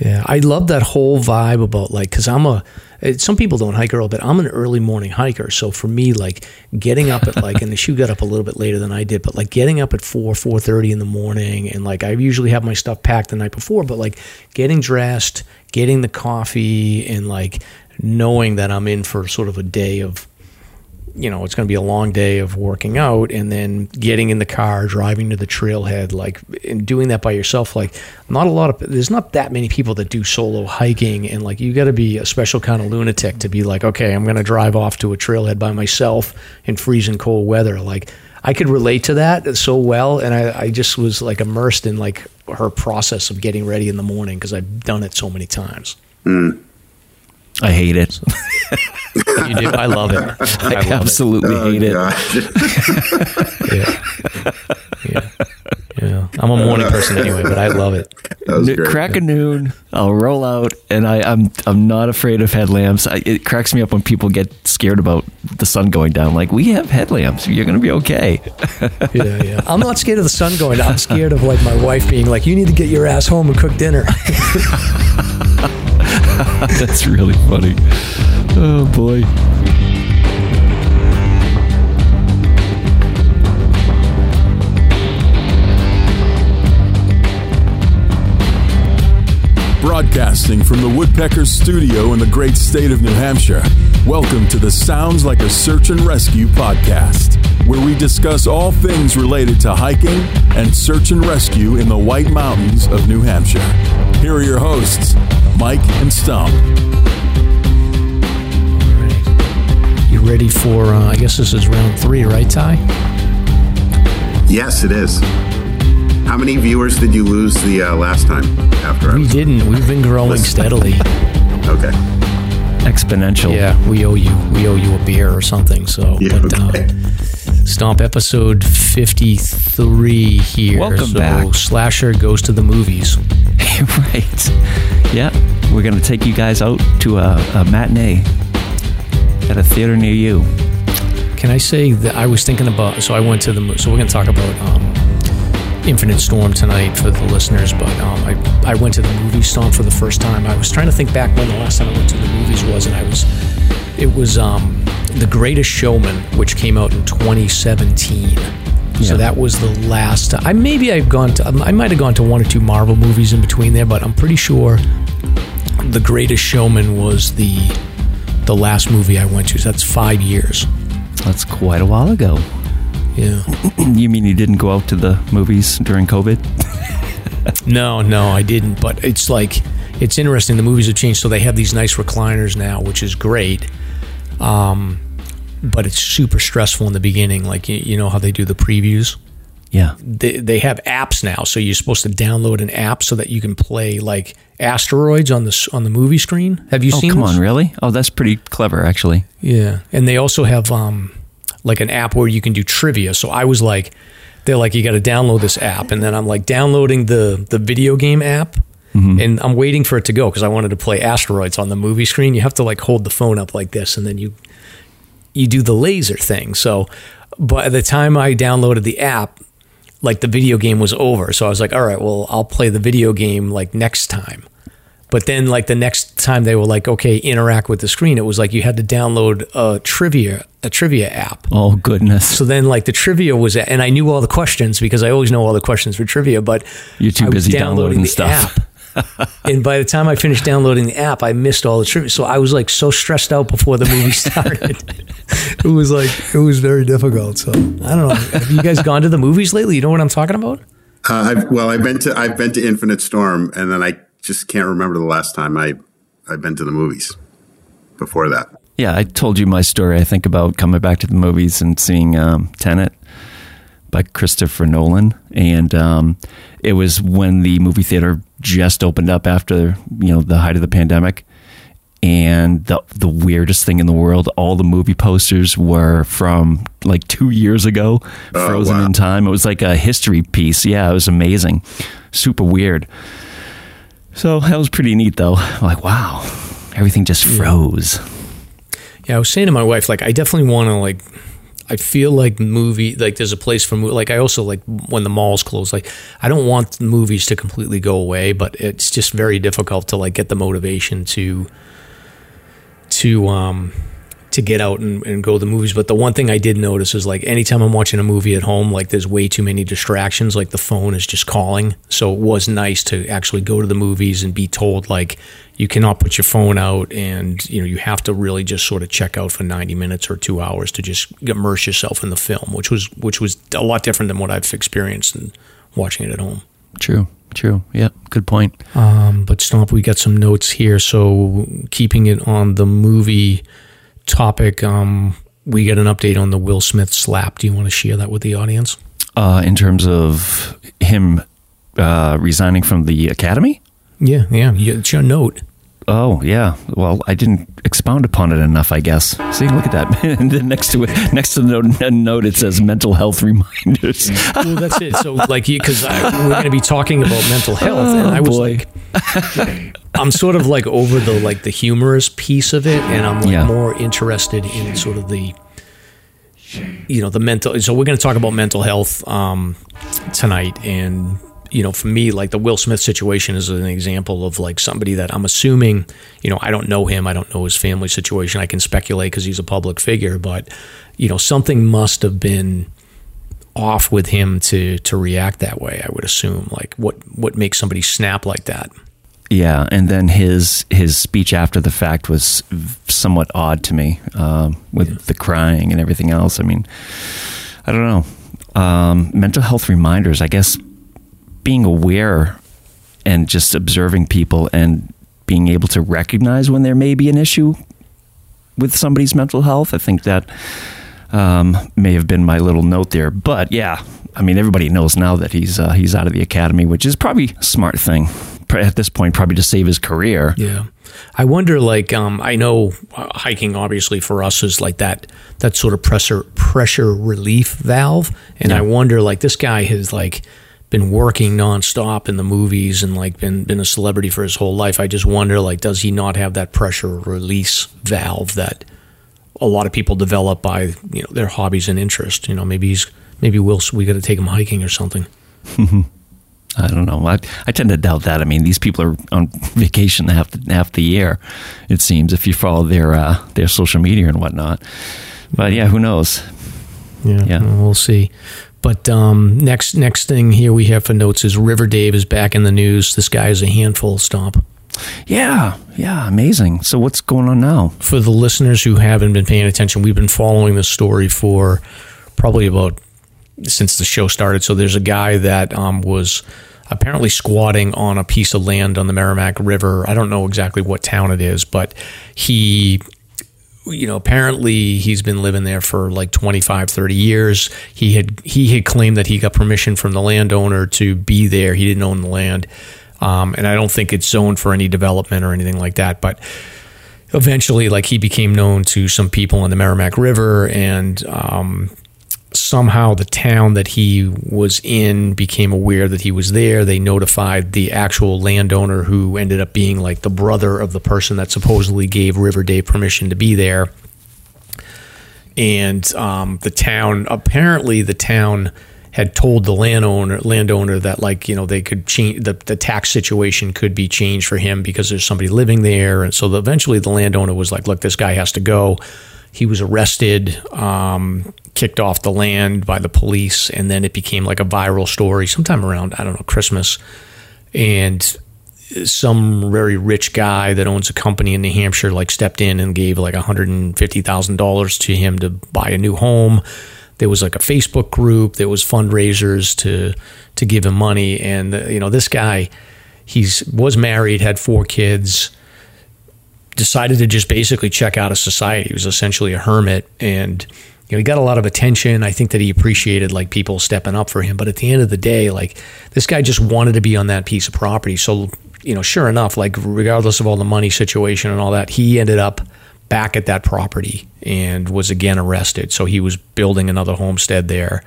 Yeah, I love that whole vibe about like because I'm a. Eh, some people don't hike early, but I'm an early morning hiker. So for me, like getting up at like, and the shoe got up a little bit later than I did, but like getting up at four, four thirty in the morning, and like I usually have my stuff packed the night before, but like getting dressed, getting the coffee, and like knowing that I'm in for sort of a day of you know, it's going to be a long day of working out and then getting in the car, driving to the trailhead, like, and doing that by yourself. Like, not a lot of, there's not that many people that do solo hiking. And like, you got to be a special kind of lunatic to be like, okay, I'm going to drive off to a trailhead by myself in freezing cold weather. Like, I could relate to that so well. And I, I just was like immersed in like her process of getting ready in the morning because I've done it so many times. Hmm. I hate it. You do. I love it. I I love absolutely Oh, hate it. it. Yeah. Yeah. Yeah. I'm a morning uh, person anyway, but I love it. That was N- Crack a noon, I'll roll out, and I, I'm I'm not afraid of headlamps. I, it cracks me up when people get scared about the sun going down. Like we have headlamps, you're gonna be okay. Yeah, yeah. I'm not scared of the sun going. down. I'm scared of like my wife being like, "You need to get your ass home and cook dinner." That's really funny. Oh boy. Broadcasting from the Woodpeckers studio in the great state of New Hampshire. Welcome to the Sounds Like a Search and Rescue podcast, where we discuss all things related to hiking and search and rescue in the White Mountains of New Hampshire. Here are your hosts, Mike and Stomp. You ready for? Uh, I guess this is round three, right, Ty? Yes, it is. How many viewers did you lose the uh, last time after? I We didn't. We've been growing steadily. Okay. Exponential. Yeah, we owe you. We owe you a beer or something. So, Yeah, but okay. um, Stomp episode 53 here. Welcome so back. Slasher goes to the movies. right. Yeah, we're gonna take you guys out to a, a matinee at a theater near you. Can I say that I was thinking about? So I went to the. mo- So we're going to talk about um, Infinite Storm tonight for the listeners. But um, I I went to the movie Storm for the first time. I was trying to think back when the last time I went to the movies was, and I was. It was um, The Greatest Showman, which came out in 2017. Yeah. So that was the last. I maybe I've gone to. I might have gone to one or two Marvel movies in between there, but I'm pretty sure The Greatest Showman was the the last movie I went to. So that's five years. That's quite a while ago. Yeah. You mean you didn't go out to the movies during COVID? No, no, I didn't. But it's like it's interesting. The movies have changed, so they have these nice recliners now, which is great. Um, but it's super stressful in the beginning. Like you, you know how they do the previews. Yeah. They they have apps now, so you're supposed to download an app so that you can play like asteroids on the on the movie screen. Have you Oh, seen? come this? on, really? Oh, that's pretty clever, actually. Yeah, and they also have um, like an app where you can do trivia. So I was like, they're like, you got to download this app, and then I'm like downloading the the video game app, mm-hmm. and I'm waiting for it to go because I wanted to play asteroids on the movie screen. You have to like hold the phone up like this, and then you you do the laser thing. So by the time I downloaded the app, like the video game was over. So I was like, all right, well, I'll play the video game like next time. But then, like the next time they were like, okay, interact with the screen, it was like you had to download a trivia a trivia app. Oh, goodness. So then, like the trivia was, and I knew all the questions because I always know all the questions for trivia. But You're too I was busy downloading stuff. app. and by the time I finished downloading the app, I missed all the trivia. So I was like so stressed out before the movie started. it was like it was very difficult. So I don't know. Have you guys gone to the movies lately? You know what I'm talking about? Uh, I've, well, I've been to I've been to Infinite Storm, and then I just can't remember the last time I I've been to the movies. Before that, Yeah, I told you my story. I think about coming back to the movies and seeing um, Tenet by Christopher Nolan, and um, it was when the movie theater just opened up after you know the height of the pandemic. And the the weirdest thing in the world, all the movie posters were from like two years ago, Oh, frozen wow. in time. It was like a history piece. Yeah, it was amazing, super weird. So that was pretty neat, though. Like, wow, everything just froze. Yeah, I was saying to my wife, like, I definitely want to, like, I feel like movie like there's a place for mo- like I also like when the malls close. Like I don't want movies to completely go away, but it's just very difficult to like get the motivation to to um to get out and, and go to the movies. But the one thing I did notice is like anytime I'm watching a movie at home, like there's way too many distractions. Like the phone is just calling. So it was nice to actually go to the movies and be told like you cannot put your phone out and you know you have to really just sort of check out for 90 minutes or two hours to just immerse yourself in the film, which was which was a lot different than what I've experienced in watching it at home. True. True. Yeah. Good point. Um, but Stomp, we got some notes here. So keeping it on the movie topic, um, we get an update on the Will Smith slap. Do you want to share that with the audience? Uh, in terms of him uh, resigning from the academy. Yeah, yeah. It's your note. Oh yeah. Well, I didn't expound upon it enough, I guess. See, look at that. and then next to it, next to the note, note, it says mental health reminders. well, that's it. So, like, because we're going to be talking about mental health, and I was boy. like, I'm sort of like over the like the humorous piece of it, and I'm like Yeah. more interested in sort of the, you know, the mental. So we're going to talk about mental health um, tonight, and you know, for me, like the Will Smith situation is an example of like somebody that I'm assuming, you know, I don't know him, I don't know his family situation. I can speculate because he's a public figure, but you know, something must have been off with him to to react that way. I would assume. Like, what what makes somebody snap like that? Yeah, and then his his speech after the fact was somewhat odd to me, um, with the crying and everything else. I mean, I don't know. Um, mental health reminders. I guess being aware and just observing people and being able to recognize when there may be an issue with somebody's mental health. I think that um, may have been my little note there. But yeah, I mean, everybody knows now that he's uh, he's out of the academy, which is probably a smart thing at this point, probably to save his career. Yeah. I wonder, like, um, I know uh, hiking obviously for us is like that that sort of pressure pressure relief valve, and Yeah. I wonder, like, this guy has like been working nonstop in the movies and like been been a celebrity for his whole life. I just wonder, like, does he not have that pressure release valve that a lot of people develop by you know their hobbies and interest? You know, maybe he's maybe we got to take him hiking or something. I don't know. I, I tend to doubt that. I mean, these people are on vacation half the, half the year. It seems if you follow their uh, their social media and whatnot. But yeah, who knows? Yeah, Yeah. well, see. But um, next next thing here we have for notes is River Dave is back in the news. This guy is a handful. Stomp. Yeah, yeah, amazing. So what's going on now? For the listeners who haven't been paying attention, we've been following this story for probably about since the show started. So there's a guy that um, was apparently squatting on a piece of land on the Merrimack River. I don't know exactly what town it is, but he you know apparently he's been living there for like 25 30 years he had he had claimed that he got permission from the landowner to be there he didn't own the land um, and i don't think it's zoned for any development or anything like that but eventually like he became known to some people on the merrimack river and um, somehow the town that he was in became aware that he was there. They notified the actual landowner who ended up being like the brother of the person that supposedly gave River Dave permission to be there. And um, the town, apparently, the town had told the landowner landowner that like you know they could change the, the tax situation could be changed for him because there's somebody living there and so the, eventually the landowner was like look this guy has to go he was arrested um, kicked off the land by the police and then it became like a viral story sometime around i don't know christmas and some very rich guy that owns a company in New Hampshire like stepped in and gave like $150,000 to him to buy a new home. There was like a Facebook group, there was fundraisers to to give him money and uh, you know this guy he's was married, had four kids, decided to just basically check out of society. He was essentially a hermit and you know, he got a lot of attention. I think that he appreciated like people stepping up for him. But at the end of the day, like this guy just wanted to be on that piece of property. So, you know, sure enough, like regardless of all the money situation and all that, he ended up back at that property and was again arrested. So he was building another homestead there.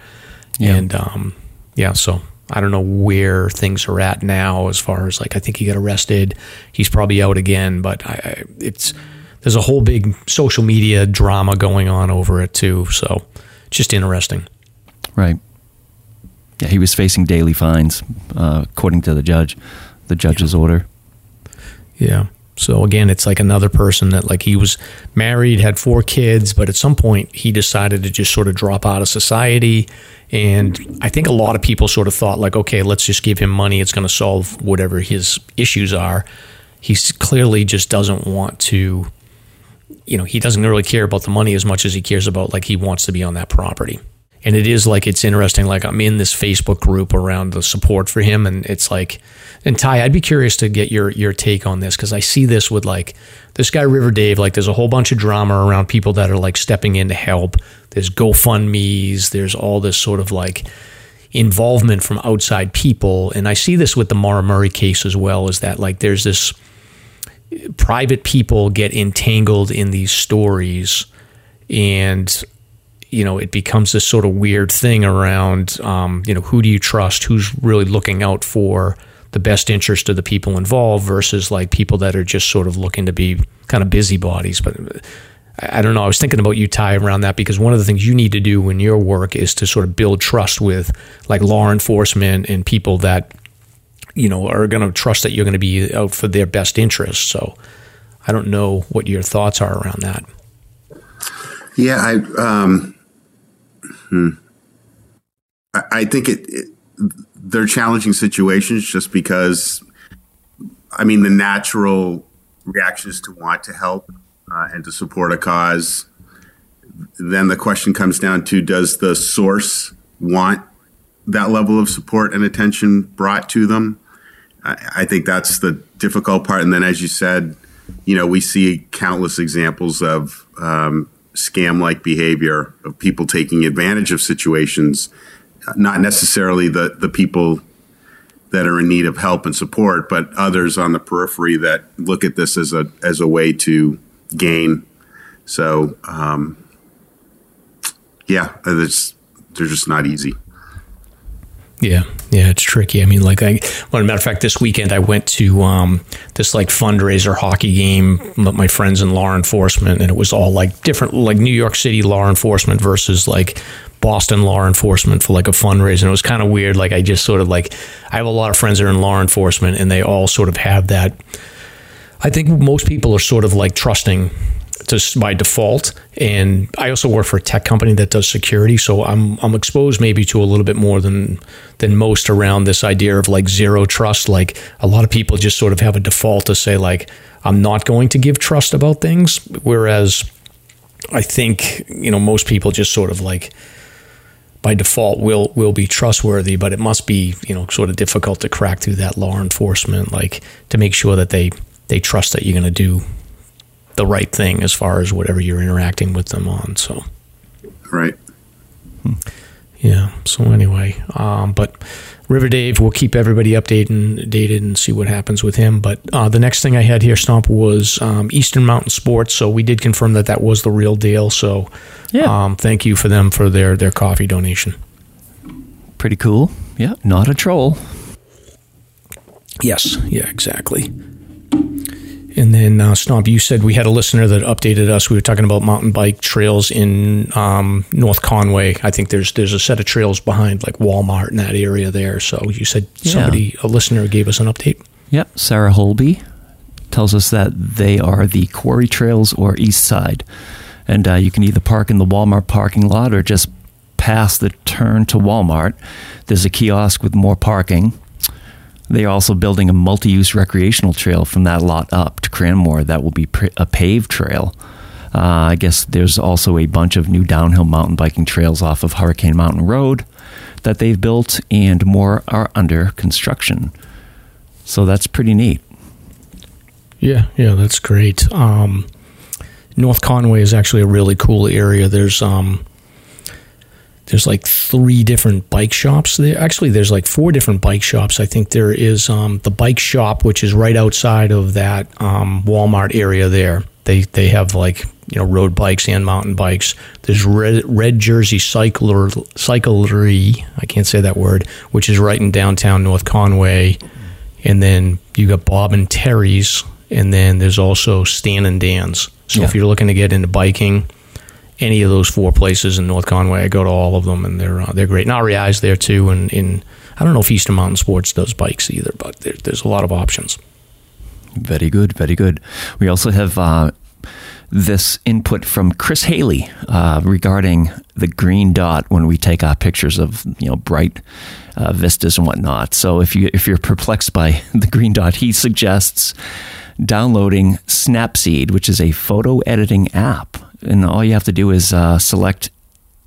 Yeah. And um, yeah, so I don't know where things are at now as far as like I think he got arrested. He's probably out again, but I, I it's there's a whole big social media drama going on over it too. So just interesting. Right. Yeah, he was facing daily fines, uh, according to the judge, the judge's order. Yeah. So again, it's like another person that like he was married, had four kids, but at some point he decided to just sort of drop out of society. And I think a lot of people sort of thought like, okay, let's just give him money. It's going to solve whatever his issues are. He clearly just doesn't want to, you know, he doesn't really care about the money as much as he cares about like he wants to be on that property and it is like it's interesting like i'm in this facebook group around the support for him and it's like and ty i'd be curious to get your your take on this because i see this with like this guy river dave like there's a whole bunch of drama around people that are like stepping in to help. There's gofundme's there's all this sort of like involvement from outside people. And i see this with the Maura Murray case as well is that like there's this private people get entangled in these stories and you know, it becomes this sort of weird thing around, um, you know, who do you trust? Who's really looking out for the best interest of the people involved versus like people that are just sort of looking to be kind of busybodies. But I don't know. I was thinking about you, Ty, around that because one of the things you need to do in your work is to sort of build trust with like law enforcement and people that, you know, are going to trust that you're going to be out for their best interests. So I don't know what your thoughts are around that. Yeah, I, um, Hmm. I, I think it, it, they're challenging situations just because, I mean, the natural reaction is to want to help uh, and to support a cause. Then the question comes down to does the source want that level of support and attention brought to them? I, think that's the difficult part. And then, as you said, you know, we see countless examples of um, scam like behavior of people taking advantage of situations, not necessarily the, the people that are in need of help and support, but others on the periphery that look at this as a as a way to gain. So, um, yeah, it's they're just not easy. Yeah, yeah, it's tricky. I mean, like, I, well, a matter of fact, this weekend I went to um, this like fundraiser hockey game with my friends in law enforcement, and it was all like different, like New York City law enforcement versus like Boston law enforcement for like a fundraiser. And it was kind of weird. Like, I just sort of like, I have a lot of friends that are in law enforcement, and they all sort of have that. I think most people are sort of like trusting just by default. And I also work for a tech company that does security, so I'm I'm exposed maybe to a little bit more than than most around this idea of like zero trust. Like a lot of people just sort of have a default to say like I'm not going to give trust about things, whereas I think you know most people just sort of like by default will will be trustworthy, but it must be you know sort of difficult to crack through that law enforcement, like to make sure that they they trust that you're going to do the right thing as far as whatever you're interacting with them on. So, right. Hmm. Yeah. So anyway, um, but River Dave, we'll keep everybody updated and dated and see what happens with him. But uh, the next thing I had here, Stomp, was um, Eastern Mountain Sports. So we did confirm that that was the real deal. So yeah. Um, thank you for them for their their coffee donation. Pretty cool. Yeah, not a troll. Yes. Yeah. Exactly. And then, uh, Stomp, you said we had a listener that updated us. We were talking about mountain bike trails in um, North Conway. I think there's there's a set of trails behind like Walmart in that area there. So you said somebody, yeah. a listener, gave us an update. Yep, Sarah Holby tells us that they are the quarry trails or east side, and uh, you can either park in the Walmart parking lot or just past the turn to Walmart. There's a kiosk with more parking they are also building a multi use recreational trail from that lot up to Cranmore that will be a paved trail. Uh, I guess there's also a bunch of new downhill mountain biking trails off of Hurricane Mountain Road that they've built, and more are under construction. So that's pretty neat. Yeah, yeah, that's great. Um, North Conway is actually a really cool area. There's um, there's like three different bike shops there. Actually, there's like four different bike shops. I think there is um, the bike shop, which is right outside of that um, Walmart area there. They they have like you know road bikes and mountain bikes. There's Red, Red Jersey Cycler Cyclery. I can't say that word, which is right in downtown North Conway. And then you got Bob and Terry's, and then there's also Stan and Dan's. So yeah. if you're looking to get into biking any of those four places in North Conway. I go to all of them, and they're uh, they're great. And REI's there too, and in I don't know if Eastern Mountain Sports does bikes either, but there, there's a lot of options. Very good, very good. We also have uh, this input from Chris Haley uh, regarding the green dot when we take our pictures of you know bright uh, vistas and whatnot. So if you if you're perplexed by the green dot, he suggests downloading Snapseed, which is a photo editing app, and all you have to do is uh, select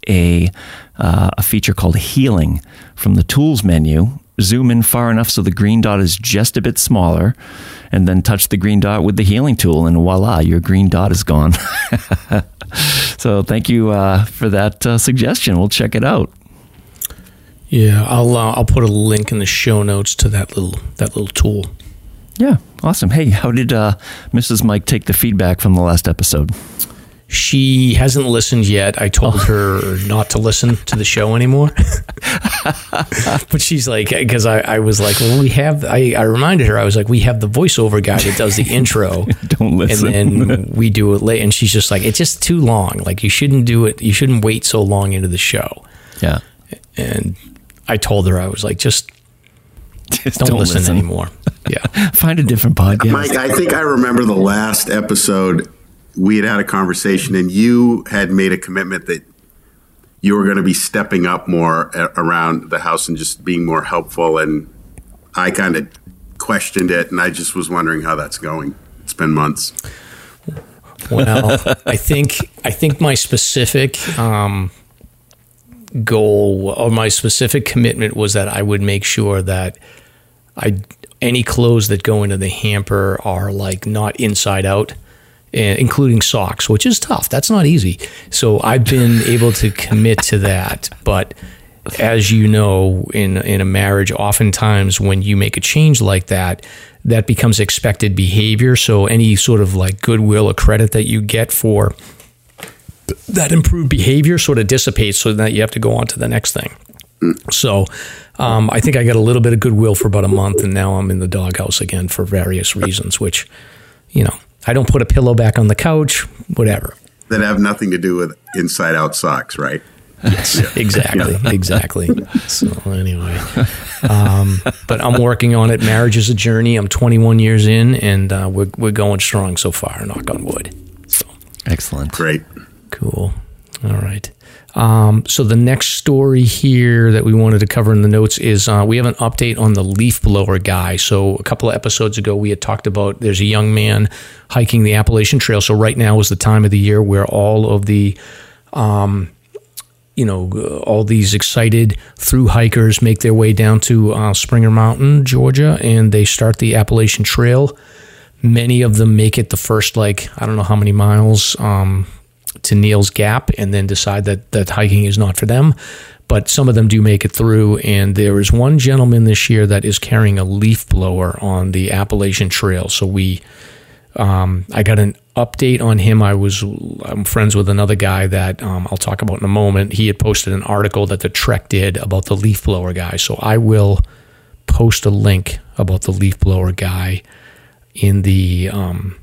a uh, a feature called healing from the tools menu. Zoom in far enough so the green dot is just a bit smaller, and then touch the green dot with the healing tool, and voila, your green dot is gone. so, thank you uh, for that uh, suggestion. We'll check it out. Yeah, I'll uh, I'll put a link in the show notes to that little that little tool. Yeah, awesome. Hey, how did uh, Mrs. Mike take the feedback from the last episode? She hasn't listened yet. I told oh. her not to listen to the show anymore. but she's like, because I, I was like, well, we have, I, I reminded her, I was like, we have the voiceover guy that does the intro. Don't listen. And then we do it late. And she's just like, it's just too long. Like, you shouldn't do it. You shouldn't wait so long into the show. Yeah. And I told her, I was like, just, Just don't, listen, anymore. Yeah. Find a different podcast. Mike, I think I remember the last episode we had had a conversation, and you had made a commitment that you were going to be stepping up more a- around the house and just being more helpful. And I kind of questioned it, and I just was wondering how that's going. It's been months. Well, I think I think my specific um, goal or my specific commitment was that I would make sure that I any clothes that go into the hamper are like not inside out, including socks, which is tough. That's not easy. So I've been able to commit to that, but as you know, in in a marriage, oftentimes when you make a change like that, that becomes expected behavior. So any sort of like goodwill or credit that you get for that improved behavior sort of dissipates, so that you have to go on to the next thing. So um, I think I got a little bit of goodwill for about a month, and now I'm in the doghouse again for various reasons. Which, you know, I don't put a pillow back on the couch, whatever. That have nothing to do with inside out socks, right? Yes, exactly, exactly. So anyway, um, but I'm working on it. Marriage is a journey. I'm 21 years in, and uh, we're we're going strong so far. Knock on wood. So Excellent. Great. cool. All right. Um, so the next story here that we wanted to cover in the notes is uh, we have an update on the leaf blower guy. So a couple of episodes ago, we had talked about there's a young man hiking the Appalachian Trail. So right now is the time of the year where all of the you know, all these excited through hikers make their way down to uh, Springer Mountain, Georgia, and they start the Appalachian Trail. Many of them make it the first, like, I don't know how many miles um, to Neels Gap and then decide that, that hiking is not for them. But some of them do make it through. And there is one gentleman this year that is carrying a leaf blower on the Appalachian Trail. So we um, I got an update on him. I was I'm friends with another guy that um, I'll talk about in a moment. He had posted an article that the Trek did about the leaf blower guy. So I will post a link about the leaf blower guy in the um,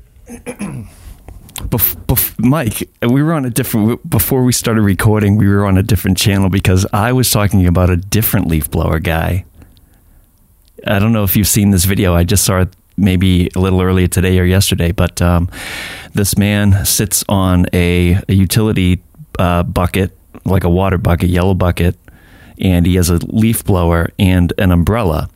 Bef- bef- Mike, we were on a different before we started recording. We were on a different channel because I was talking about a different leaf blower guy. I don't know if you've seen this video. I just saw it maybe a little earlier today or yesterday, but um, this man sits on a, a utility uh, bucket, like a water bucket, yellow bucket, and he has a leaf blower and an umbrella,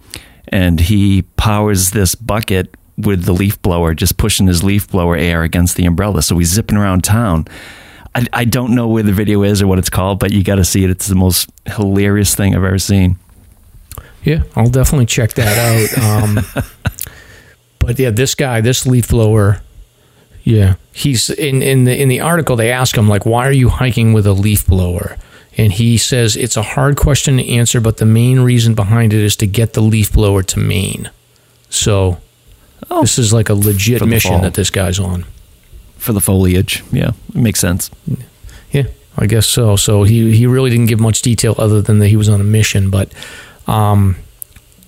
and he powers this bucket with the leaf blower, just pushing his leaf blower air against the umbrella. So he's zipping around town. I, I don't know where the video is or what it's called, but you got to see it. It's the most hilarious thing I've ever seen. Yeah, I'll definitely check that out. Um, but yeah, this guy, this leaf blower, yeah, he's in in the in the article. They ask him like, "Why are you hiking with a leaf blower?" And he says it's a hard question to answer, but the main reason behind it is to get the leaf blower to Maine. So this is like a legit mission fall. that this guy's on. For the foliage. Yeah, it makes sense. Yeah, I guess so. So he he really didn't give much detail other than that he was on a mission, but um,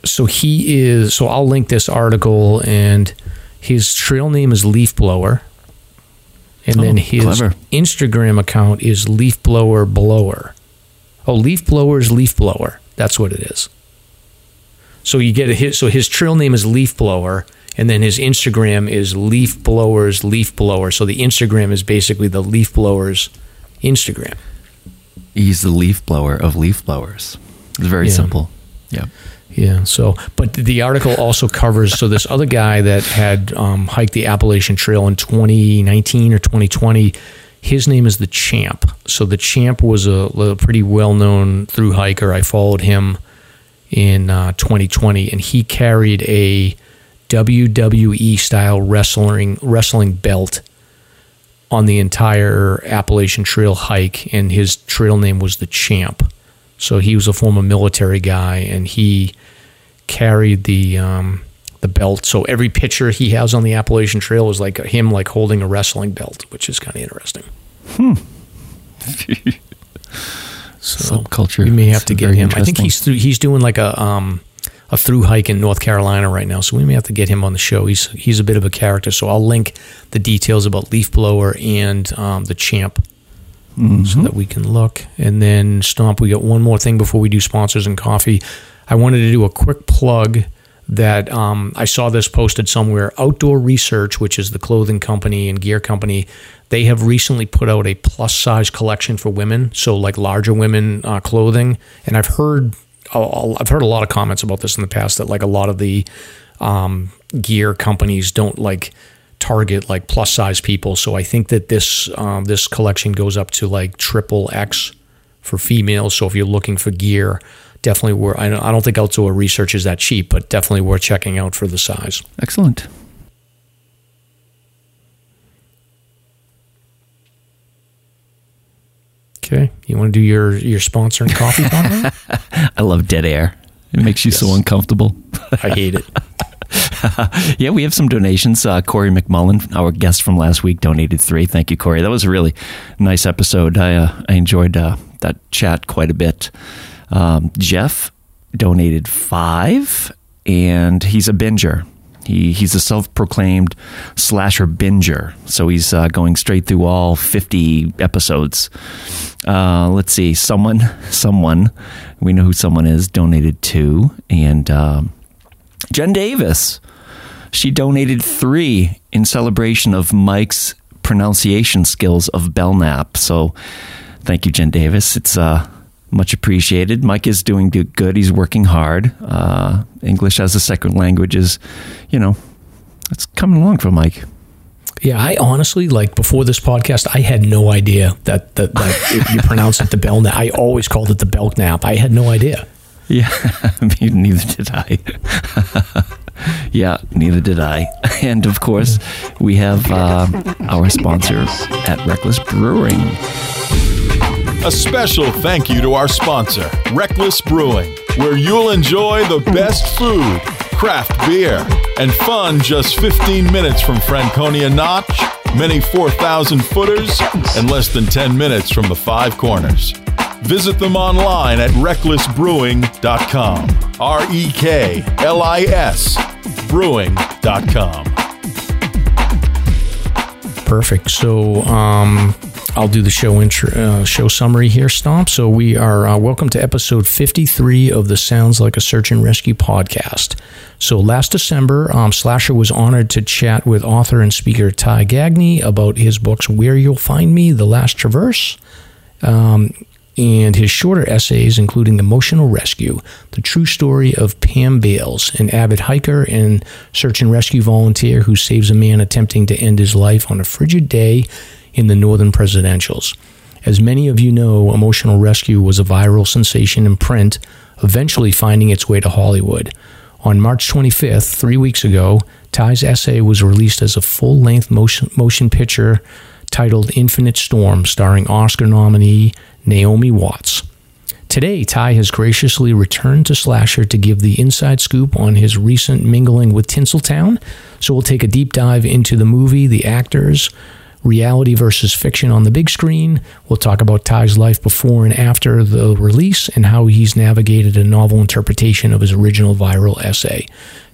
so he is. So I'll link this article, and his trail name is Leaf Blower, and Oh, then his clever. Instagram account is Leaf Blower Blower. Oh, Leaf Blower's Leaf Blower. That's what it is. So you get a hit. so his trail name is Leaf Blower, and then his Instagram is Leaf Blower's Leaf Blower. So the Instagram is basically the Leaf Blower's Instagram. He's the leaf blower of leaf blowers. It's very Yeah. simple. Yeah. Yeah. So, but the article also covers so this other guy that had um, hiked the Appalachian Trail in 2019 or 2020. His name is the Champ. So the Champ was a, a pretty well known through hiker. I followed him in uh, 2020, and he carried a WWE style wrestling wrestling belt on the entire Appalachian Trail hike, and his trail name was the Champ. So he was a former military guy, and he carried the um, the belt. So every picture he has on the Appalachian Trail is like him like holding a wrestling belt, which is kind of interesting. Hmm. So Subculture. we may have It's to get him. I think he's through, he's doing like a um, a through hike in North Carolina right now, so we may have to get him on the show. He's he's a bit of a character, so I'll link the details about Leaf Blower and um, the Champ Mm-hmm. so that we can look. And then Stomp, we got one more thing before we do sponsors and coffee. I wanted to do a quick plug that um, I saw this posted somewhere. Outdoor Research, which is the clothing company and gear company, they have recently put out a plus size collection for women, so like larger women uh, clothing. And I've heard I've heard a lot of comments about this in the past that like a lot of the um, gear companies don't like target like plus size people. So I think that this um, this collection goes up to like triple X for females. So if you're looking for gear, definitely worth. I don't, I don't think outdoor research is that cheap, but definitely worth checking out for the size. Excellent. Okay, you want to do your your sponsor and coffee comment? I love dead air. It makes you so uncomfortable. I hate it. Yeah, we have some donations. Uh, Corey McMullen, our guest from last week, donated three. Thank you, Corey. That was a really nice episode. I uh, I enjoyed uh, that chat quite a bit. Um, Jeff donated five, and he's a binger. He he's a self-proclaimed slasher binger, so he's uh, going straight through all fifty episodes. Uh, let's see, someone, someone, we know who someone is. Donated two, and um, Jen Davis. She donated three in celebration of Mike's pronunciation skills of Belknap. So thank you, Jen Davis. It's uh, much appreciated. Mike is doing good. He's working hard. Uh, English as a second language is, you know, it's coming along for Mike. Yeah, I honestly like before this podcast, I had no idea that that, that you pronounce it the Belknap. I always called it the Belknap. I had no idea. Yeah, neither did I. yeah, neither did I. And of course, we have uh, our sponsor at Rek'-Lis Brewing. A special thank you to our sponsor, Rek'-Lis Brewing, where you'll enjoy the best food, craft beer, and fun just 15 minutes from Franconia Notch, many 4,000 footers, and less than 10 minutes from the Five Corners. Visit them online at reklisbrewing.com. R E K L I S brewing.com. Perfect. So um, I'll do the show intro, uh, show summary here, Stomp. So we are uh, welcome to episode 53 of the Sounds Like a Search and Rescue podcast. So last December, um, Slasher was honored to chat with author and speaker Ty Gagne about his books Where You'll Find Me, The Last Traverse, um, and his shorter essays, including Emotional Rescue, the true story of Pam Bales, an avid hiker and search and rescue volunteer who saves a man attempting to end his life on a frigid day in the northern presidentials. As many of you know, Emotional Rescue was a viral sensation in print, eventually finding its way to Hollywood. On March 25th, three weeks ago, Ty's essay was released as a full length motion, motion picture titled Infinite Storm, starring Oscar nominee Naomi Watts. Today, Ty has graciously returned to Slasher to give the inside scoop on his recent mingling with Tinseltown. So we'll take a deep dive into the movie, the actors, reality versus fiction on the big screen. We'll talk about Ty's life before and after the release and how he's navigated a novel interpretation of his original viral essay.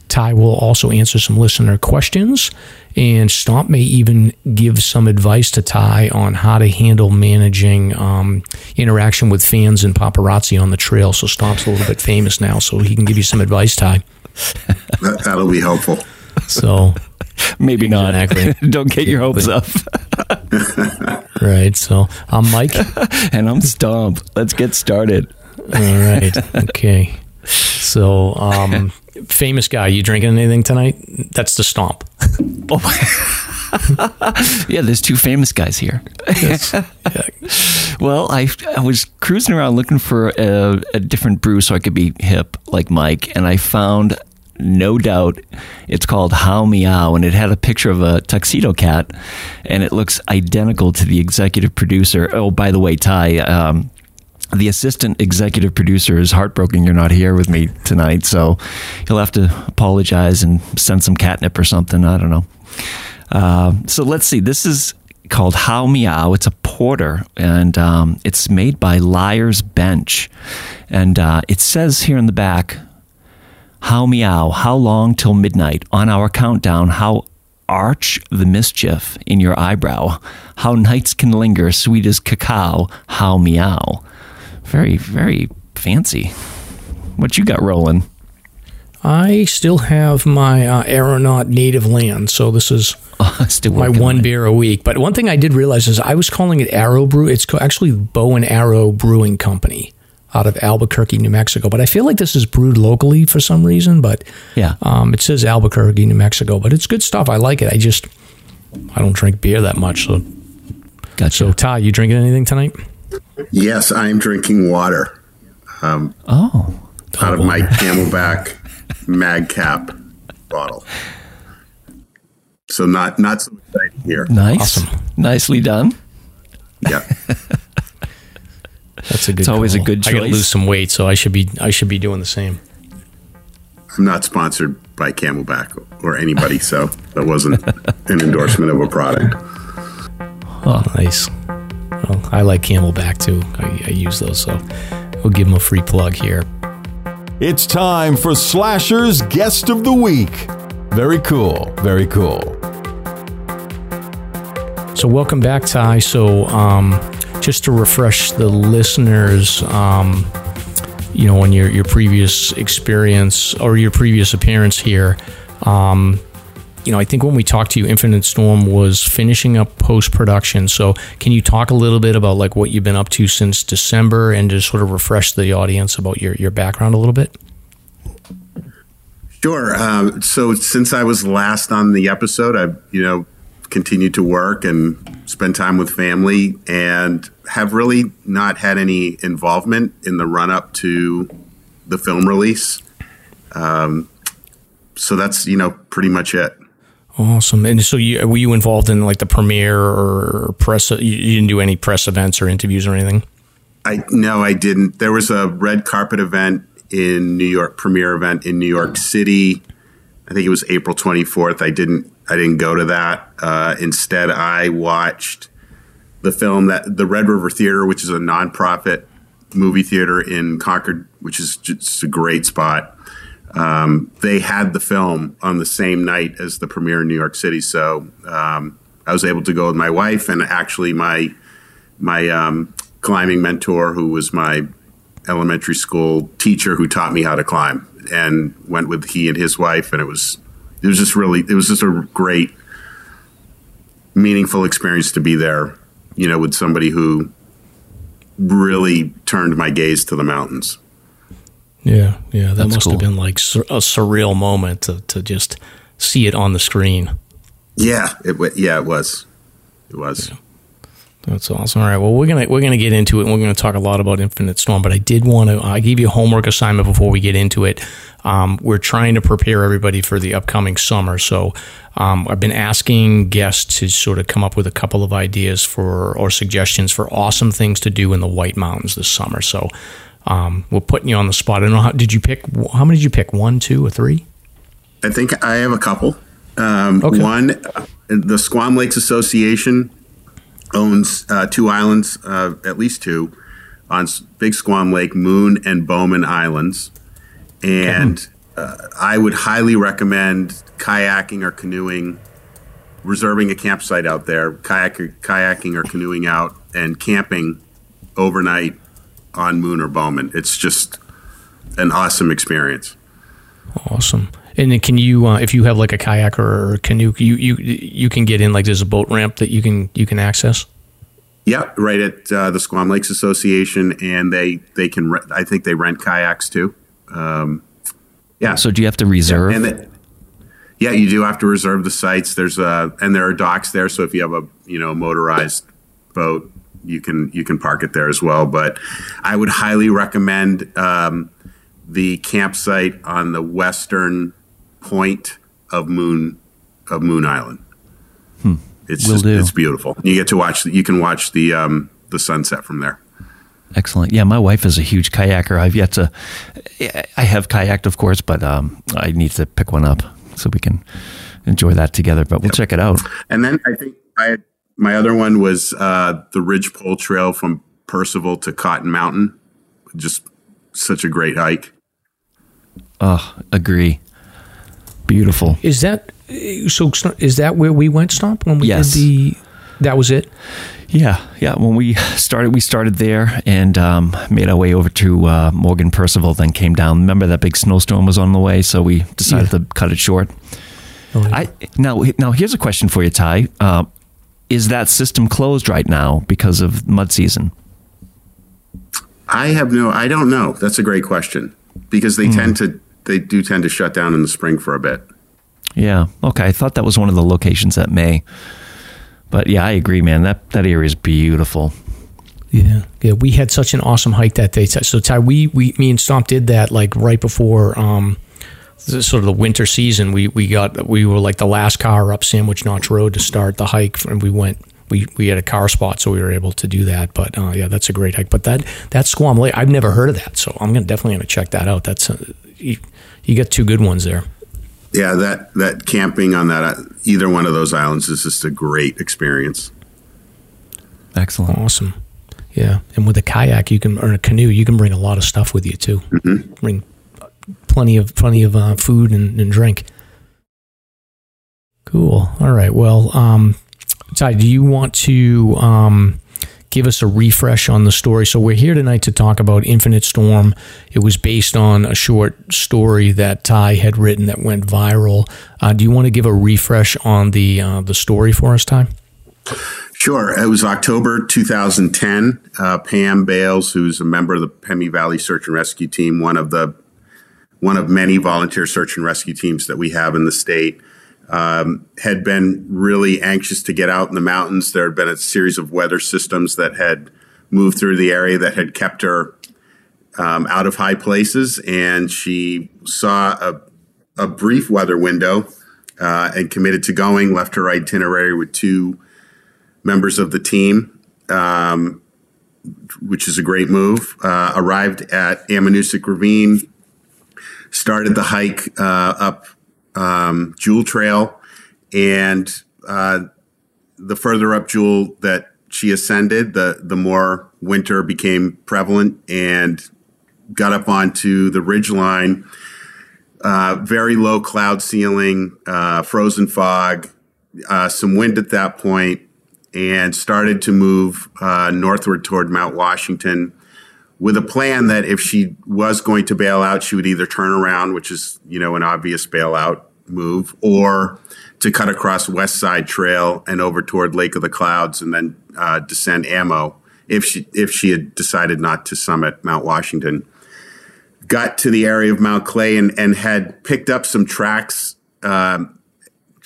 Ty will also answer some listener questions, and Stomp may even give some advice to Ty on how to handle managing um, interaction with fans and paparazzi on the trail. So Stomp's a little bit famous now, so he can give you some advice, Ty. That, that'll be helpful. So Maybe not. Exactly. Don't get your hopes up. right, so I'm Mike. and I'm Stomp. Let's get started. All right, okay. So, um, famous guy, you drinking anything tonight? That's the Stomp. oh. Yeah, there's two famous guys here. Well, I, I was cruising around looking for a, a different brew so I could be hip like Mike, and I found no doubt it's called How Meow, and it had a picture of a tuxedo cat, and it looks identical to the executive producer. Oh, by the way, Ty, um, the assistant executive producer is heartbroken you're not here with me tonight, so he'll have to apologize and send some catnip or something. I don't know. Uh, so let's see. This is called How Meow. It's a porter, and um, it's made by Liar's Bench. And uh, it says here in the back, How Meow, how long till midnight? On our countdown, how arch the mischief in your eyebrow? How nights can linger, sweet as cacao? How Meow. Very, very fancy. What you got rolling? I still have my uh, aeronaut native land, so this is Still my one on beer a week. But one thing I did realize is I was calling it Arrow Brew. It's actually Bow and Arrow Brewing Company out of Albuquerque, New Mexico. But I feel like this is brewed locally for some reason. But Yeah. um, it says Albuquerque, New Mexico. But it's good stuff. I like it. I just I don't drink beer that much. So, Gotcha. so Ty, you drinking anything tonight? Yes, I'm drinking water oh, out of my CamelBak Mag Cap bottle. So not not so exciting here. nice. Awesome. Nicely done. Yeah. That's a good. It's always a call. good I got to lose some weight, so I should be I should be doing the same. I'm not sponsored by CamelBak or anybody, so that wasn't an endorsement of a product. Oh, nice. Well, I like CamelBak too. I, I use those, so we'll give them a free plug here. It's time for Slasher's Guest of the Week. Very cool. Very cool. So, welcome back, Ty. So, um, just to refresh the listeners, um, you know, on your, your previous experience or your previous appearance here, um, you know, I think when we talked to you, Infinite Storm was finishing up post production. So, can you talk a little bit about like what you've been up to since December and just sort of refresh the audience about your, your background a little bit? Sure. Um, so since I was last on the episode, I've you know continued to work and spend time with family, and have really not had any involvement in the run up to the film release. Um, so that's you know pretty much it. Awesome. And so, you, were you involved in like the premiere or press? You, you didn't do any press events or interviews or anything? I no, I didn't. There was a red carpet event in New York, premiere event in New York City. I think it was April 24th. I didn't. I didn't go to that. Uh, instead, I watched the film that the Red River Theater, which is a nonprofit movie theater in Concord, which is just a great spot. Um, they had the film on the same night as the premiere in New York City, so um, I was able to go with my wife and actually my my um, climbing mentor, who was my elementary school teacher, who taught me how to climb, and went with he and his wife, and it was it was just really it was just a great, meaningful experience to be there, you know, with somebody who really turned my gaze to the mountains. Yeah, yeah. That That's must cool. have been like a surreal moment to, to just see it on the screen. Yeah, it wa- yeah it was, it was. That's awesome. All right. Well, we're gonna we're gonna get into it, and we're gonna talk a lot about Infinite Storm. But I did want to. I gave you a homework assignment before we get into it. Um, we're trying to prepare everybody for the upcoming summer. So um, I've been asking guests to sort of come up with a couple of ideas for or suggestions for awesome things to do in the White Mountains this summer. So um, we're putting you on the spot. I don't know how did you pick? How many did you pick? One, two, or three? I think I have a couple. Um, Okay. One, uh, the Squam Lakes Association owns uh, two islands, uh, at least two, on Big Squam Lake, Moon and Bowman Islands, and uh, I would highly recommend kayaking or canoeing, reserving a campsite out there, kayak, kayaking or canoeing out, and camping overnight on Moon or Bowman. It's just an awesome experience. Awesome. And then can you, uh, if you have like a kayak or a canoe, you you you can get in like there's a boat ramp that you can you can access. Yeah, right at uh, the Squam Lakes Association, and they they can. Re- I think they rent kayaks too. Um, yeah. So do you have to reserve? And the, yeah, you do have to reserve the sites. There's a and there are docks there, so if you have a you know motorized boat, you can you can park it there as well. But I would highly recommend um, the campsite on the western point of Moon of Moon Island. Hmm. It's just, it's beautiful. You get to watch. You can watch the um, the sunset from there. Excellent. Yeah, my wife is a huge kayaker. I've yet to. I have kayaked, of course, but um, I need to pick one up so we can enjoy that together. But we'll check it out. And then I think I had, my other one was uh, the Ridgepole Trail from Percival to Cotton Mountain. Just such a great hike. Oh, agree. Beautiful. Is that so? Is that where we went? Stop when we Yes. did the. That was it. Yeah, yeah. When we started, we started there and um, made our way over to uh, Morgan Percival. Then came down. Remember that big snowstorm was on the way, so we decided Yeah. to cut it short. Oh, yeah. I now now here's a question for you, Ty. Uh, is that system closed right now because of mud season? I have no. I don't know. That's a great question because they tend to. They do tend to shut down in the spring for a bit. Yeah. Okay. I thought that was one of the locations that may. But yeah, I agree, man. That that area is beautiful. Yeah, yeah. We had such an awesome hike that day. So Ty, we we me and Stomp did that like right before um, the, sort of the winter season. We we got we were like the last car up Sandwich Notch Road to start the hike, and we went. We, we had a car spot, so we were able to do that. But uh, yeah, that's a great hike. But that that Squam Lake, I've never heard of that, so I'm gonna definitely gonna check that out. That's uh, you, you got two good ones there. Yeah, that that camping on that uh, either one of those islands is just a great experience. Excellent. Awesome. Yeah, and with a kayak, you can or a canoe, you can bring a lot of stuff with you too. Bring plenty of plenty of uh, food and, and drink. Cool. All right. Well, um, Ty, do you want to um, give us a refresh on the story? So we're here tonight to talk about Infinite Storm. It was based on a short story that Ty had written that went viral. Uh, do you want to give a refresh on the uh, the story for us, Ty? Sure. It was October 2010. Uh, Pam Bales, who's a member of the Pemi Valley Search and Rescue Team, one of the one of many volunteer search and rescue teams that we have in the state, um, had been really anxious to get out in the mountains. There had been a series of weather systems that had moved through the area that had kept her um, out of high places, and she saw a, a brief weather window uh, and committed to going. Left her itinerary with two members of the team, um, which is a great move. Uh, arrived at Ammonoosuc Ravine, started the hike uh, up um, Jewell Trail, and uh, the further up Jewell that she ascended, the the more winter became prevalent, and got up onto the ridge line. Uh, very low cloud ceiling, uh, frozen fog, uh, some wind at that point, and started to move uh, northward toward Mount Washington with a plan that if she was going to bail out, she would either turn around, which is, you know, an obvious bailout move, or to cut across West Side Trail and over toward Lake of the Clouds and then uh, descend Ammo if she if she had decided not to summit Mount Washington. Got to the area of Mount Clay and, and had picked up some tracks um,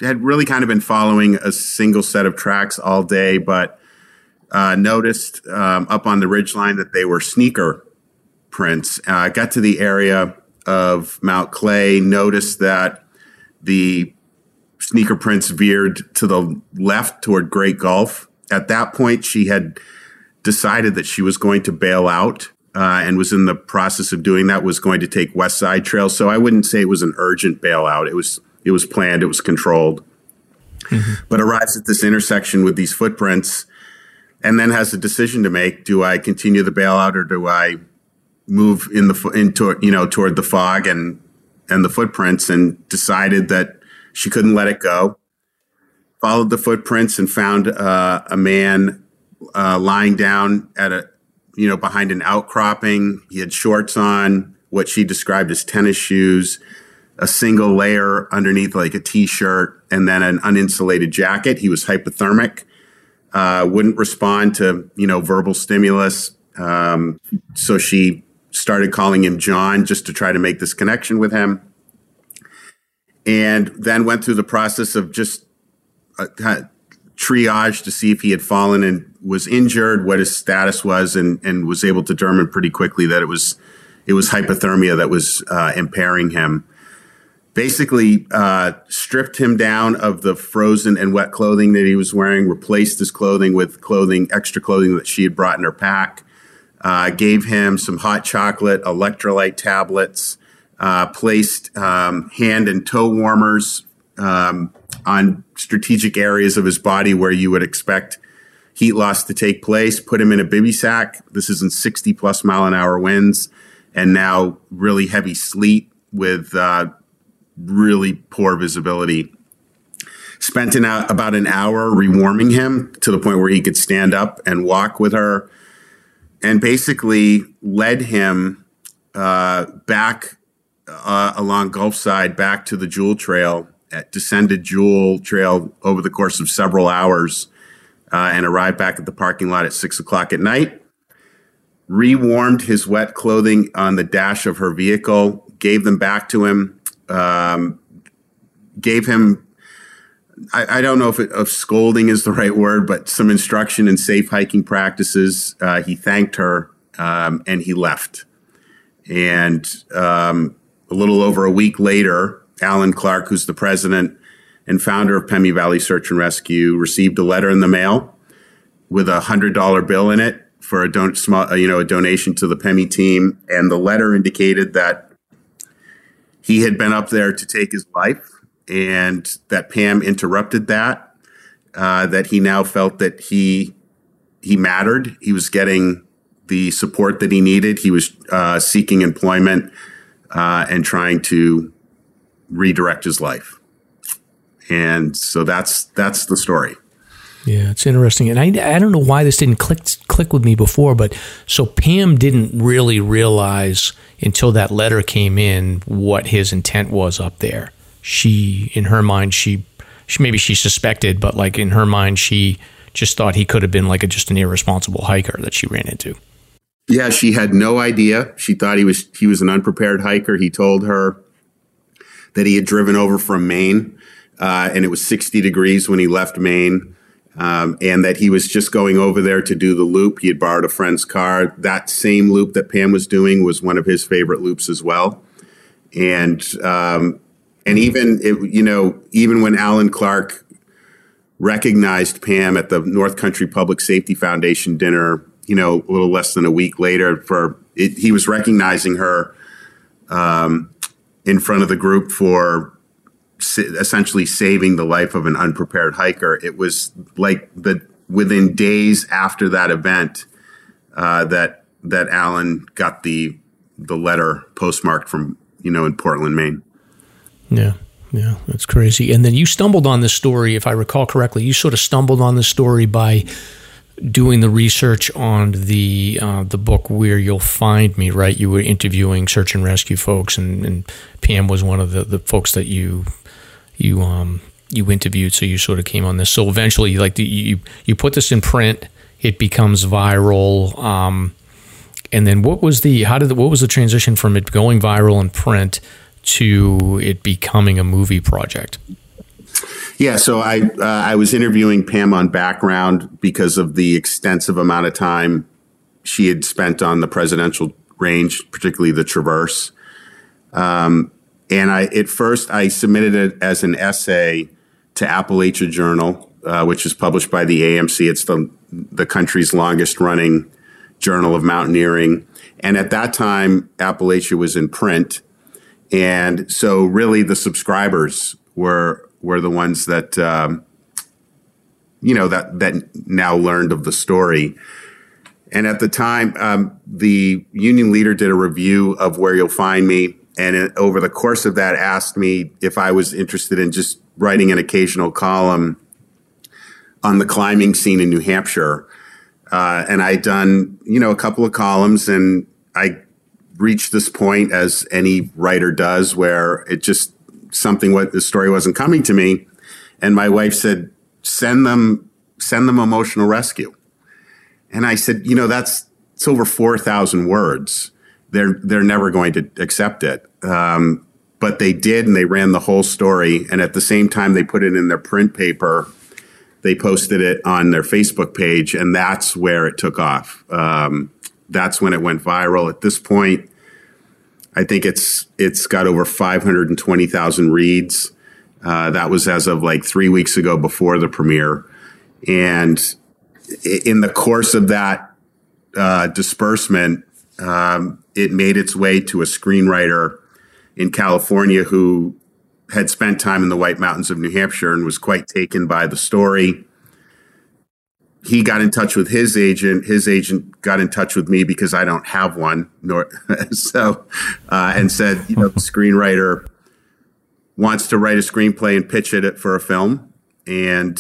had really kind of been following a single set of tracks all day, but uh, noticed um, up on the ridgeline that they were sneaker prints. Uh, got to the area of Mount Clay, noticed that the sneaker prints veered to the left toward Great Gulf. At that point, she had decided that she was going to bail out uh, and was in the process of doing that. Was going to take West Side Trail. So I wouldn't say it was an urgent bailout. It was it was planned. It was controlled. But arrives at this intersection with these footprints, and then has a decision to make: Do I continue the bailout or do I move in the into you know toward the fog and and the footprints and decided that she couldn't let it go. Followed the footprints and found uh, a man uh, lying down at a, you know, behind an outcropping. He had shorts on, what she described as tennis shoes, a single layer underneath like a t-shirt, and then an uninsulated jacket. He was hypothermic, uh, wouldn't respond to you know verbal stimulus. Um, so she started calling him John just to try to make this connection with him, and then went through the process of just uh, triage to see if he had fallen and was injured, what his status was, and and was able to determine pretty quickly that it was it was hypothermia that was uh, impairing him. Basically, uh, stripped him down of the frozen and wet clothing that he was wearing, replaced his clothing with clothing, extra clothing that she had brought in her pack. Uh, gave him some hot chocolate, electrolyte tablets, uh, placed um, hand and toe warmers um, on strategic areas of his body where you would expect heat loss to take place, put him in a bivy sack. This is in 60 plus mile an hour winds and now really heavy sleet with uh, really poor visibility. Spent an, about an hour rewarming him to the point where he could stand up and walk with her, and basically led him uh, back uh, along Gulfside back to the Jewell Trail, descended Jewell Trail over the course of several hours, uh, and arrived back at the parking lot at six o'clock at night rewarmed his wet clothing on the dash of her vehicle, gave them back to him, um, gave him. I, I don't know if, it, scolding is the right word, but some instruction in safe hiking practices. Uh, he thanked her um, and he left. And um, a little over a week later, Alan Clark, who's the president and founder of Pemi Valley Search and Rescue, received a letter in the mail with a hundred dollar bill in it for a don- you know, a donation to the Pemi team, and the letter indicated that he had been up there to take his life, and that Pam interrupted that. Uh, that he now felt that he he mattered. He was getting the support that he needed. He was uh, seeking employment uh, and trying to redirect his life. And so that's that's the story. Yeah, it's interesting, and I, I don't know why this didn't click click with me before, but so Pam didn't really realize until that letter came in what his intent was up there. She, in her mind, she, she maybe she suspected, but like in her mind, she just thought he could have been like a, just an irresponsible hiker that she ran into. Yeah, she had no idea. She thought he was he was an unprepared hiker. He told her that he had driven over from Maine, uh, and it was 60 degrees when he left Maine um, and that he was just going over there to do the loop. He had borrowed a friend's car. That same loop that Pam was doing was one of his favorite loops as well. And um, and even it, you know even when Alan Clark recognized Pam at the North Country Public Safety Foundation dinner, you know, a little less than a week later, for it, he was recognizing her um, in front of the group for essentially saving the life of an unprepared hiker. It was like the within days after that event uh, that that Alan got the the letter postmarked from you know in Portland, Maine. Yeah. Yeah, that's crazy. And then you stumbled on this story, if I recall correctly. You sort of stumbled on this story by doing the research on the uh, the book where you'll find me. Right, you were interviewing search and rescue folks, and, and Pam was one of the, the folks that you you um you interviewed, so you sort of came on this. So eventually, like you you put this in print, it becomes viral. Um, and then what was the how did the, what was the transition from it going viral in print to it becoming a movie project? Yeah, so I uh, I was interviewing Pam on background because of the extensive amount of time she had spent on the presidential range, particularly the Traverse. Um, and I, at first, I submitted it as an essay to Appalachia Journal, uh, which is published by the AMC. It's the the country's longest running journal of mountaineering. And at that time, Appalachia was in print, and so really the subscribers were were the ones that um, you know that that now learned of the story. And at the time, um, the union leader did a review of where you'll find me and it, over the course of that, asked me if I was interested in just writing an occasional column on the climbing scene in New Hampshire. Uh, and I'd done, you know, a couple of columns, and I reached this point, as any writer does, where it just something what the story wasn't coming to me, and my wife said, "Send them, send them emotional rescue." And I said, "You know, that's it's over four thousand words. They're they're never going to accept it." Um, but they did, and they ran the whole story, and at the same time, they put it in their print paper they posted it on their Facebook page, and that's where it took off. Um, that's when it went viral. At this point, I think it's it's got over five hundred and twenty thousand reads. Uh, that was as of like three weeks ago before the premiere, and in the course of that uh, disbursement, um, it made its way to a screenwriter in California who had spent time in the White Mountains of New Hampshire and was quite taken by the story. He got in touch with his agent. His agent got in touch with me because I don't have one, nor so, uh, and said, you know, the screenwriter wants to write a screenplay and pitch it for a film. And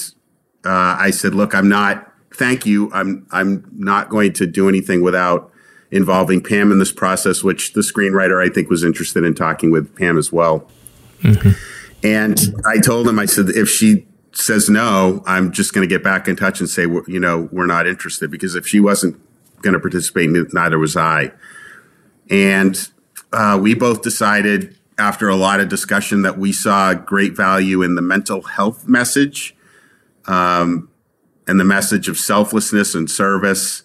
uh, I said, look, I'm not. Thank you. I'm I'm not going to do anything without involving Pam in this process, which the screenwriter I think was interested in talking with Pam as well. Mm-hmm. And I told him, I said, if she says no, I'm just going to get back in touch and say, you know, we're not interested because if she wasn't going to participate, neither was I. And uh, we both decided after a lot of discussion that we saw great value in the mental health message um, and the message of selflessness and service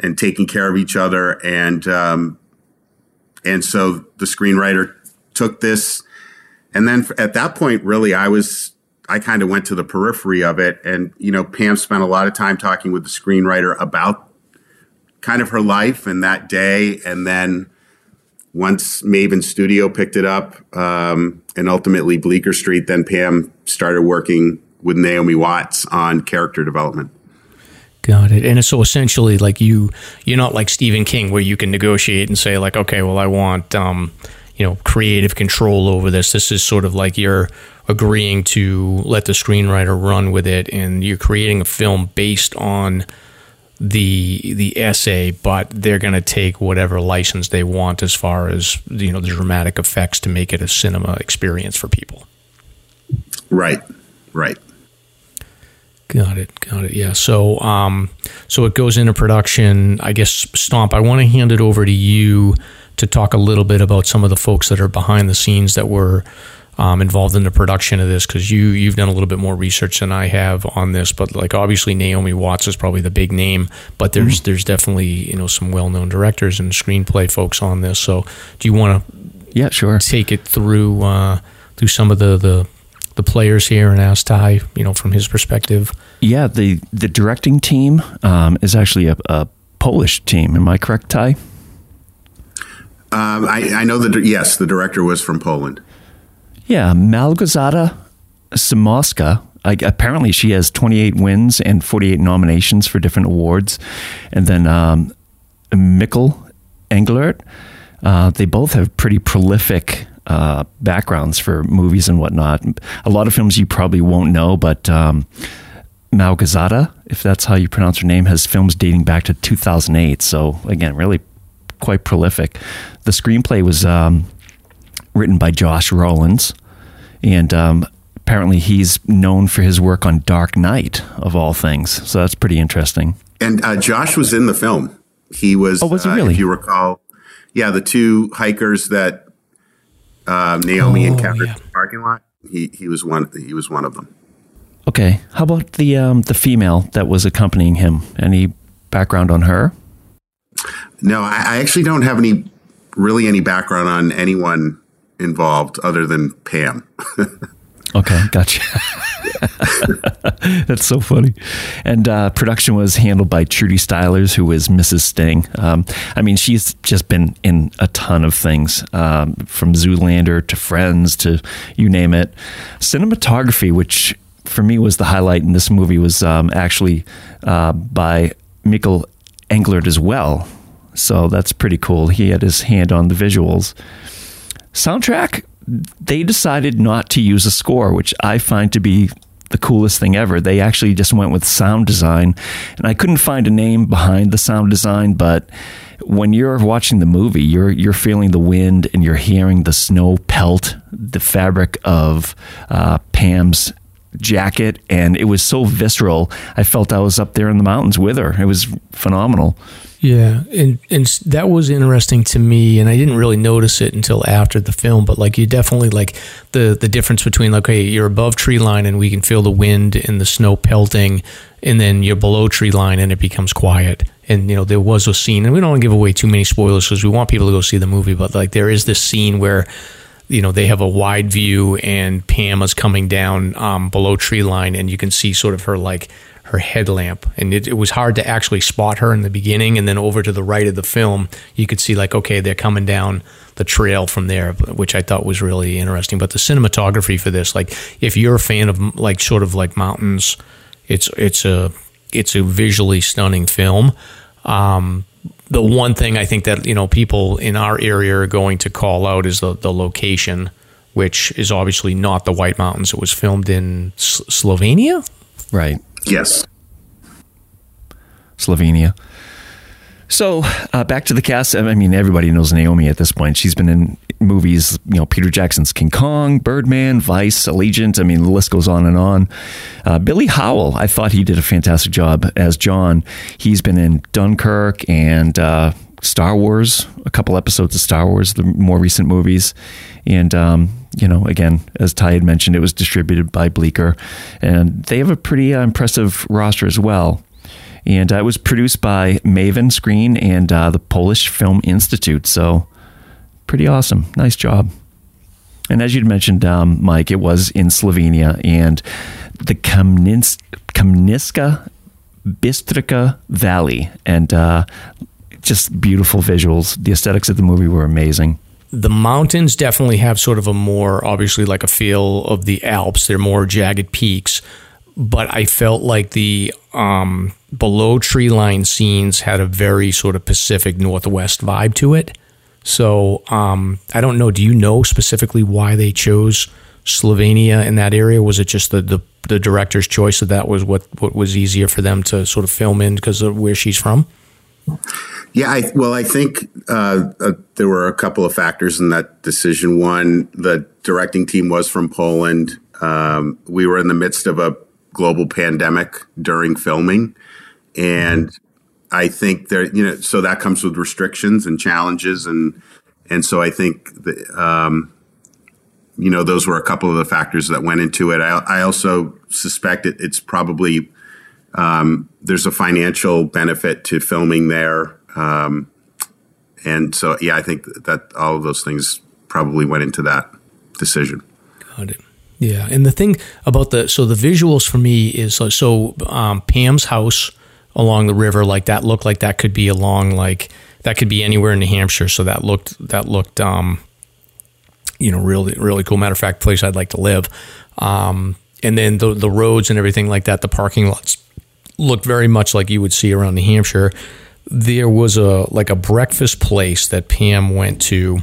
and taking care of each other. And um, and so the screenwriter took this and then at that point, really, I was, I kind of went to the periphery of it. And, you know, Pam spent a lot of time talking with the screenwriter about kind of her life and that day. And then once Maven Studio picked it up um, and ultimately Bleecker Street, then Pam started working with Naomi Watts on character development. Got it. And so essentially, like you, you're not like Stephen King, where you can negotiate and say, like, okay, well, I want, um, you know creative control over this. This is sort of like you're agreeing to let the screenwriter run with it, and you're creating a film based on the the essay, but they're going to take whatever license they want as far as you know the dramatic effects to make it a cinema experience for people. Right, right. Got it, got it. Yeah. So, um, so it goes into production. I guess Stomp. I want to hand it over to you to talk a little bit about some of the folks that are behind the scenes that were um, involved in the production of this because you you've done a little bit more research than I have on this. But like obviously Naomi Watts is probably the big name, but there's mm-hmm. there's definitely you know some well known directors and screenplay folks on this. So do you want to yeah sure take it through uh, through some of the the the players here and ask Ty, you know, from his perspective. Yeah, the the directing team um, is actually a, a Polish team. Am I correct, Ty? Um, I, I, know that, yes, the director was from Poland. Yeah, Małgorzata Szumowska. I, apparently, she has 28 wins and 48 nominations for different awards. And then um, Michał Englert. Uh, they both have pretty prolific uh, backgrounds for movies and whatnot. A lot of films you probably won't know, but um, Małgorzata, if that's how you pronounce her name, has films dating back to 2008. So, again, really quite prolific. The screenplay was um, written by Josh Rollins, and um, apparently he's known for his work on Dark Knight, of all things. So that's pretty interesting. And uh, Josh was in the film. He was. Oh, was he really? Uh, if you recall, yeah, the two hikers that uh, Naomi oh, encountered yeah. in the parking lot. He he was one. He was one of them. Okay. How about the um, the female that was accompanying him? Any background on her? No, I, I actually don't have any really any background on anyone involved other than Pam. okay, gotcha. That's so funny. And uh, production was handled by Trudie Stylers, who was Mrs. Sting. Um, I mean, she's just been in a ton of things, um, from Zoolander to Friends to you name it. Cinematography, which for me was the highlight in this movie, was um, actually uh, by Michał Englert as well. So that's pretty cool. He had his hand on the visuals. soundtrack, they decided not to use a score, which I find to be the coolest thing ever. They actually just went with sound design, and I couldn't find a name behind the sound design, but when you're watching the movie, you're you're feeling the wind and you're hearing the snow pelt the fabric of uh, Pam's jacket, and it was so visceral. I felt I was up there in the mountains with her. It was phenomenal. Yeah, and and that was interesting to me, and I didn't really notice it until after the film. But like, you definitely like the the difference between like, hey, you're above tree line and we can feel the wind and the snow pelting, and then you're below tree line and it becomes quiet. And you know, there was a scene, and we don't want to give away too many spoilers because we want people to go see the movie. But like, there is this scene where you know they have a wide view and Pam is coming down um, below tree line, and you can see sort of her like her headlamp, and it, it, was hard to actually spot her in the beginning. And then over to the right of the film, you could see like, okay, they're coming down the trail from there, which I thought was really interesting. But the cinematography for this, like, if you're a fan of like sort of like mountains, it's it's a it's a visually stunning film. Um, the one thing I think that you know people in our area are going to call out is the the location, which is obviously not the White Mountains. It was filmed in S- Slovenia, right? Yes. Slovenia. So uh, back to the cast. I mean, everybody knows Naomi at this point. She's been in movies, you know, Peter Jackson's King Kong, Birdman, Vice, Allegiant. I mean, the list goes on and on. Uh, Billy Howle, I thought he did a fantastic job as John. He's been in Dunkirk and uh, Star Wars, a couple episodes of Star Wars, the more recent movies. And, um, you know, again, as Ty had mentioned, it was distributed by Bleecker. And they have a pretty uh, impressive roster as well. And uh, it was produced by Maven Screen and uh, the Polish Film Institute. So, pretty awesome. Nice job. And as you'd mentioned, um, Mike, it was in Slovenia. And the Kamnins- Kamniška Bistrica Valley. And uh, just beautiful visuals. The aesthetics of the movie were amazing. The mountains definitely have sort of a more, obviously, like a feel of the Alps. They're more jagged peaks. But I felt like the um, below tree line scenes had a very sort of Pacific Northwest vibe to it. So um, I don't know. Do you know specifically why they chose Slovenia in that area? Was it just the, the, the director's choice that that was what, what was easier for them to sort of film in because of where she's from? Yeah, I, well, I think uh, uh, there were a couple of factors in that decision. One, the directing team was from Poland. Um, we were in the midst of a global pandemic during filming, and I think there, you know, so that comes with restrictions and challenges, and and so I think that, um, you know, those were a couple of the factors that went into it. I, I also suspect it, it's probably um, there's a financial benefit to filming there um, and so, yeah, I think that all of those things probably went into that decision. Got it. Yeah, and the thing about the so the visuals for me is so, so um, Pam's house along the river, like that looked like that could be along like that could be anywhere in New Hampshire. So that looked that looked um, you know really really cool. Matter of fact, place I'd like to live. Um, and then the the roads and everything like that, the parking lots looked very much like you would see around New Hampshire there was a like a breakfast place that Pam went to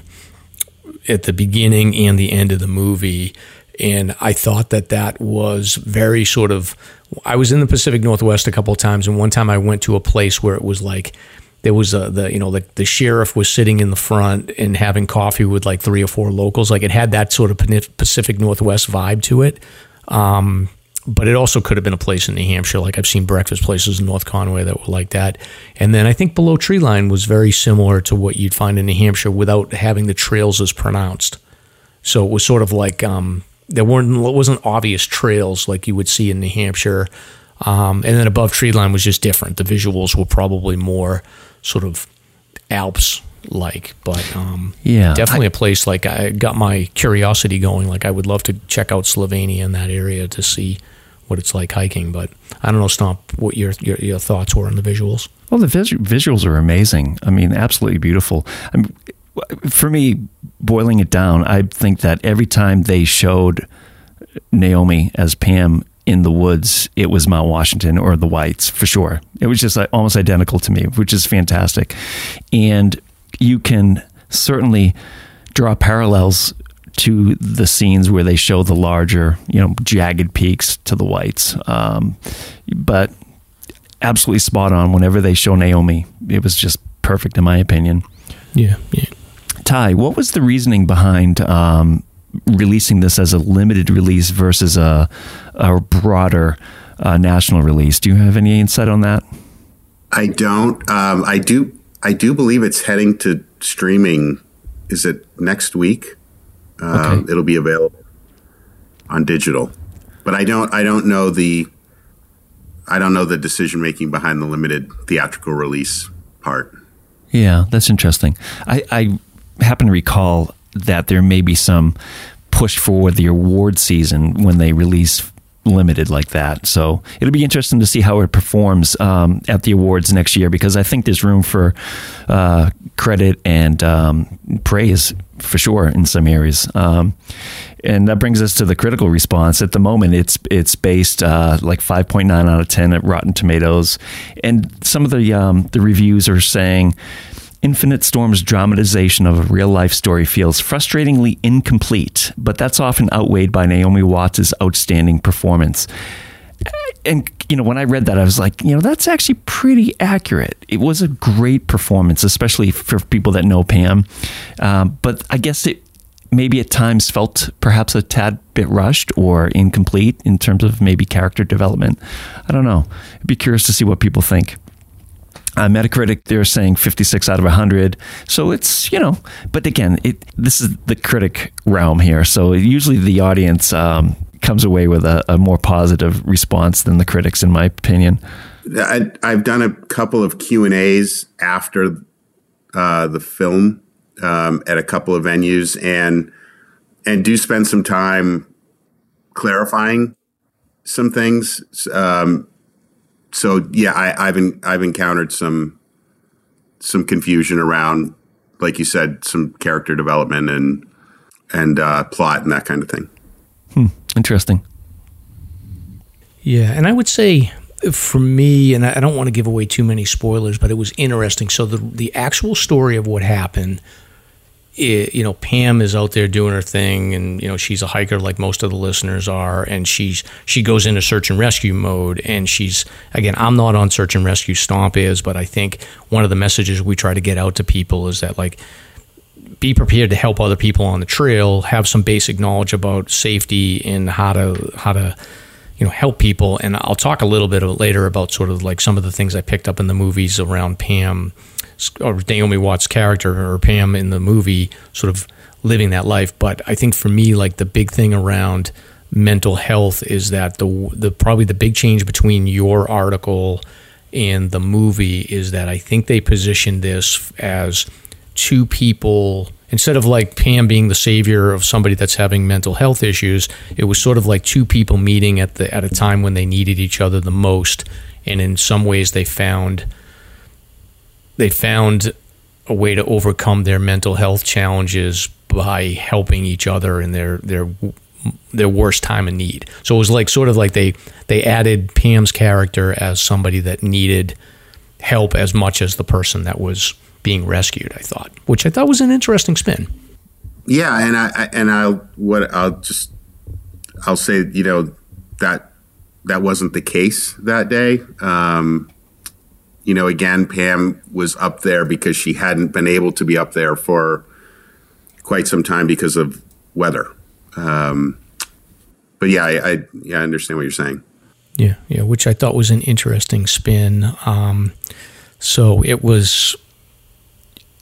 at the beginning and the end of the movie and I thought that that was very sort of I was in the Pacific Northwest a couple of times and one time I went to a place where it was like there was a the you know the, the sheriff was sitting in the front and having coffee with like three or four locals like it had that sort of Pacific Northwest vibe to it um, but it also could have been a place in New Hampshire. Like I've seen breakfast places in North Conway that were like that. And then I think below tree line was very similar to what you'd find in New Hampshire without having the trails as pronounced. So it was sort of like um, there weren't wasn't obvious trails like you would see in New Hampshire. Um, and then above tree line was just different. The visuals were probably more sort of Alps like, but um, yeah, definitely I, a place like I got my curiosity going. Like I would love to check out Slovenia in that area to see what it's like hiking. But I don't know, Stomp, what your your, your thoughts were on the visuals. Well, the vis- visuals are amazing. I mean, absolutely beautiful. I mean, for me, boiling it down, I think that every time they showed Naomi as Pam in the woods, it was Mount Washington or the Whites for sure. It was just like almost identical to me, which is fantastic. And you can certainly draw parallels to the scenes where they show the larger, you know, jagged peaks to the whites. Um, but absolutely spot on. Whenever they show Naomi, it was just perfect in my opinion. Yeah, yeah. Ty, what was the reasoning behind um, releasing this as a limited release versus a, a broader uh, national release? Do you have any insight on that? I don't. Um, I do. I do believe it's heading to streaming. Is it next week? Um, okay. It'll be available on digital, but I don't. I don't know the. I don't know the decision making behind the limited theatrical release part. Yeah, that's interesting. I, I happen to recall that there may be some push for the award season when they release limited like that. So it'll be interesting to see how it performs um, at the awards next year because I think there's room for uh, credit and um, praise for sure in some areas. Um, and that brings us to the critical response. At the moment, it's it's based uh, like 5.9 out of 10 at Rotten Tomatoes, and some of the um, the reviews are saying Infinite Storm's dramatization of a real life story feels frustratingly incomplete, but that's often outweighed by Naomi Watts' outstanding performance. And, you know, when I read that, I was like, you know, that's actually pretty accurate. It was a great performance, especially for people that know Pam. Um, but I guess it maybe at times felt perhaps a tad bit rushed or incomplete in terms of maybe character development. I don't know. I'd be curious to see what people think. Uh, Metacritic, they're saying 56 out of 100. So it's, you know, but again, it this is the critic realm here. So usually the audience um, comes away with a, a, more positive response than the critics, in my opinion. I, have done a couple of Q&As after uh, the film um, at a couple of venues and and do spend some time clarifying some things. Um, so yeah, I, have I've encountered some some confusion around, like you said, some character development and and uh, plot and that kind of thing. Hmm. Interesting. Yeah, and I would say for me, and I don't want to give away too many spoilers, but it was interesting. So the the actual story of what happened it, you know, Pam is out there doing her thing, and you know she's a hiker like most of the listeners are, and she's she goes into search and rescue mode, and she's again, I'm not on search and rescue. Stomp is, but I think one of the messages we try to get out to people is that like be prepared to help other people on the trail, have some basic knowledge about safety and how to how to you know help people, and I'll talk a little bit later about sort of like some of the things I picked up in the movies around Pam or Naomi Watts' character or Pam in the movie sort of living that life. But I think for me, like the big thing around mental health is that the the probably the big change between your article and the movie is that I think they positioned this as two people instead of like Pam being the savior of somebody that's having mental health issues, it was sort of like two people meeting at the at a time when they needed each other the most. And in some ways they found they found a way to overcome their mental health challenges by helping each other in their their their worst time of need. So it was like sort of like they they added Pam's character as somebody that needed help as much as the person that was being rescued. I thought, which I thought was an interesting spin. Yeah, and I and I what I'll just I'll say you know that that wasn't the case that day. Um, you know, again, Pam was up there because she hadn't been able to be up there for quite some time because of weather. Um, but yeah, I, I, yeah, I understand what you're saying. Yeah, yeah, which I thought was an interesting spin. Um, so it was,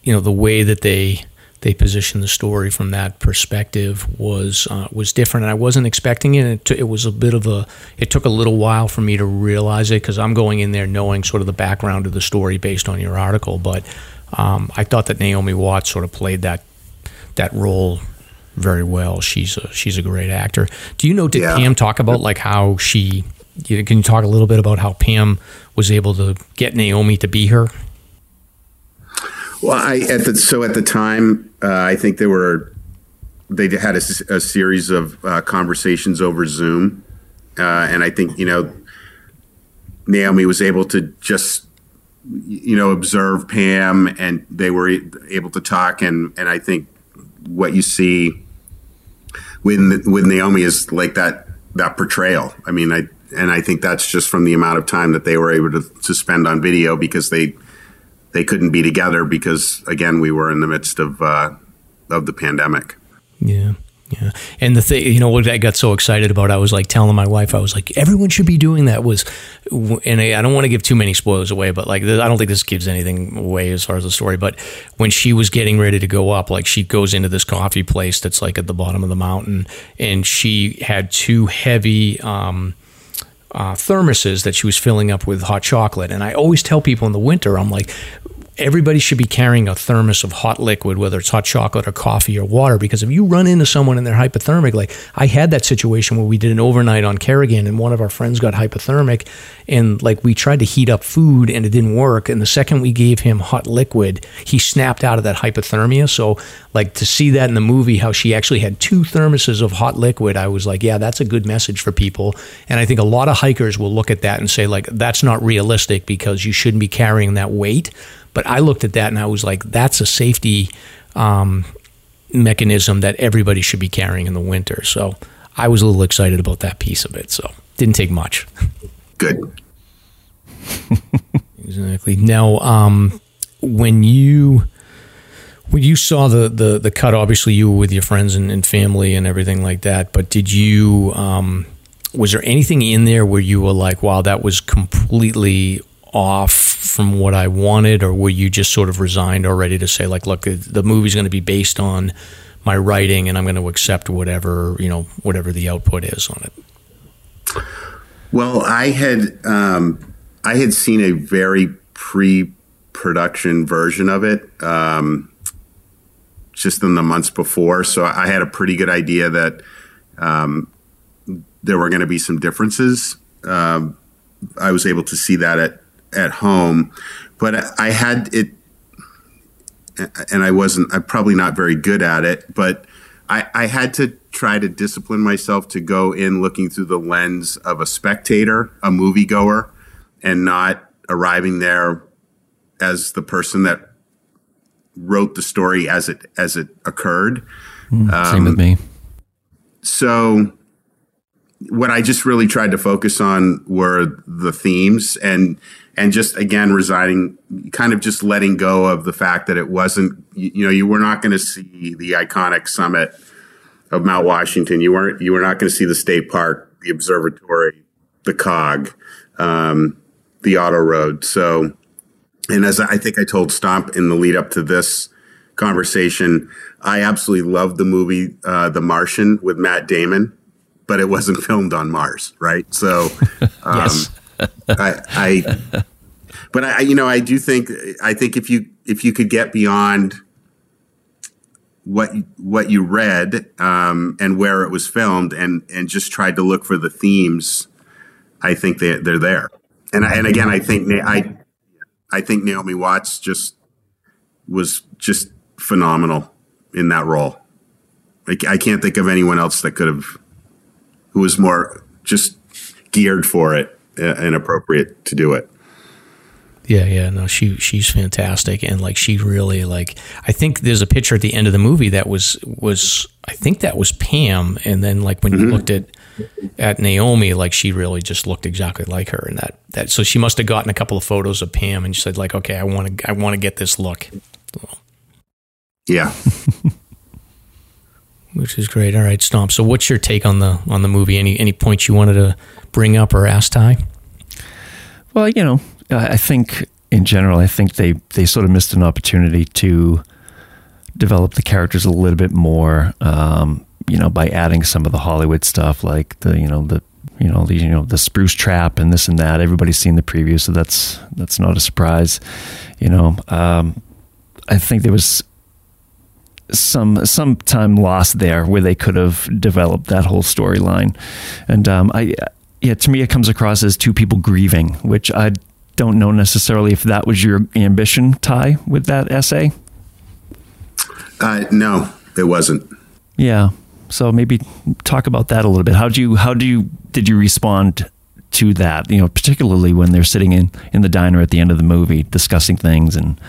you know, the way that they they positioned the story from that perspective was uh, was different, and I wasn't expecting it. It, t- it, was a bit of a. It took a little while for me to realize it because I'm going in there knowing sort of the background of the story based on your article, but um, I thought that Naomi Watts sort of played that that role very well. She's a she's a great actor. Do you know? Did yeah. Pam talk about like how she? Can you talk a little bit about how Pam was able to get Naomi to be her? Well, I at the so at the time, uh, I think there were they had a, a series of uh, conversations over Zoom, uh, and I think you know Naomi was able to just you know observe Pam, and they were able to talk, and and I think what you see with with Naomi is like that that portrayal. I mean, I and I think that's just from the amount of time that they were able to, to spend on video because they they couldn't be together because again we were in the midst of uh, of the pandemic. Yeah. Yeah. And the thing, you know, what I got so excited about, I was like telling my wife, I was like, everyone should be doing that was, and I, don't want to give too many spoilers away, but like, I don't think this gives anything away as far as the story. But when she was getting ready to go up, like she goes into this coffee place that's like at the bottom of the mountain and she had two heavy, um, uh, thermoses that she was filling up with hot chocolate. And I always tell people in the winter, I'm like, everybody should be carrying a thermos of hot liquid, whether it's hot chocolate or coffee or water, because if you run into someone and they're hypothermic, like I had that situation where we did an overnight on Carrigain and one of our friends got hypothermic and like we tried to heat up food and it didn't work. And the second we gave him hot liquid, he snapped out of that hypothermia. So like to see that in the movie, how she actually had two thermoses of hot liquid, I was like, yeah, that's a good message for people. And I think a lot of hikers will look at that and say like, that's not realistic because you shouldn't be carrying that weight. But I looked at that and I was like, that's a safety um, mechanism that everybody should be carrying in the winter. So I was a little excited about that piece of it. So didn't take much. Good. exactly. Now, um, when you when you saw the, the the cut, obviously you were with your friends and, and family and everything like that. But did you? Um, was there anything in there where you were like, "Wow, that was completely off from what I wanted, or were you just sort of resigned already to say, like, look, the movie's going to be based on my writing, and I'm going to accept whatever you know, whatever the output is on it? Well, I had um, I had seen a very pre-production version of it um, just in the months before, so I had a pretty good idea that um, there were going to be some differences. Um, I was able to see that at at home, but I had it, and I wasn't. I'm probably not very good at it, but I, I had to try to discipline myself to go in looking through the lens of a spectator, a moviegoer, and not arriving there as the person that wrote the story as it as it occurred. Mm, um, same with me. So what I just really tried to focus on were the themes and and just again resigning kind of just letting go of the fact that it wasn't you, know you were not going to see the iconic summit of Mount Washington. You weren't you were not going to see the state park the observatory the cog um, the auto road. So and as I think I told Stomp in the lead up to this conversation I absolutely loved the movie uh, The Martian with Matt Damon but it wasn't filmed on Mars, right? So, um, yes. I, I, but I, you know, I do think, I think if you, if you could get beyond what, what you read, um, and where it was filmed and, and just tried to look for the themes, I think they, they're there. And, and again, I think, I, I think Naomi Watts just was just phenomenal in that role. I, I can't think of anyone else that could have who was more just geared for it and appropriate to do it. Yeah, yeah, no, she she's fantastic, and like she really like. I think there's a picture at the end of the movie that was was I think that was Pam, and then like when mm-hmm. you looked at at Naomi, like she really just looked exactly like her, and that that so she must have gotten a couple of photos of Pam, and she said like, okay, I want to I want to get this look. So. Yeah. which is great. All right, Stomp. So, what's your take on the on the movie? Any any points you wanted to bring up or ask Ty? Well, you know, I think in general, I think they they sort of missed an opportunity to develop the characters a little bit more. Um, you know, by adding some of the Hollywood stuff, like the you know the you know the you know the spruce trap and this and that. Everybody's seen the preview, so that's that's not a surprise. You know, um, I think there was some some time lost there where they could have developed that whole storyline. And um, I, yeah, to me, it comes across as two people grieving, which I don't know necessarily if that was your ambition, Ty, with that essay. Uh, no, it wasn't. Yeah. So maybe talk about that a little bit. How do you how do you did you respond to that? You know, particularly when they're sitting in in the diner at the end of the movie discussing things and.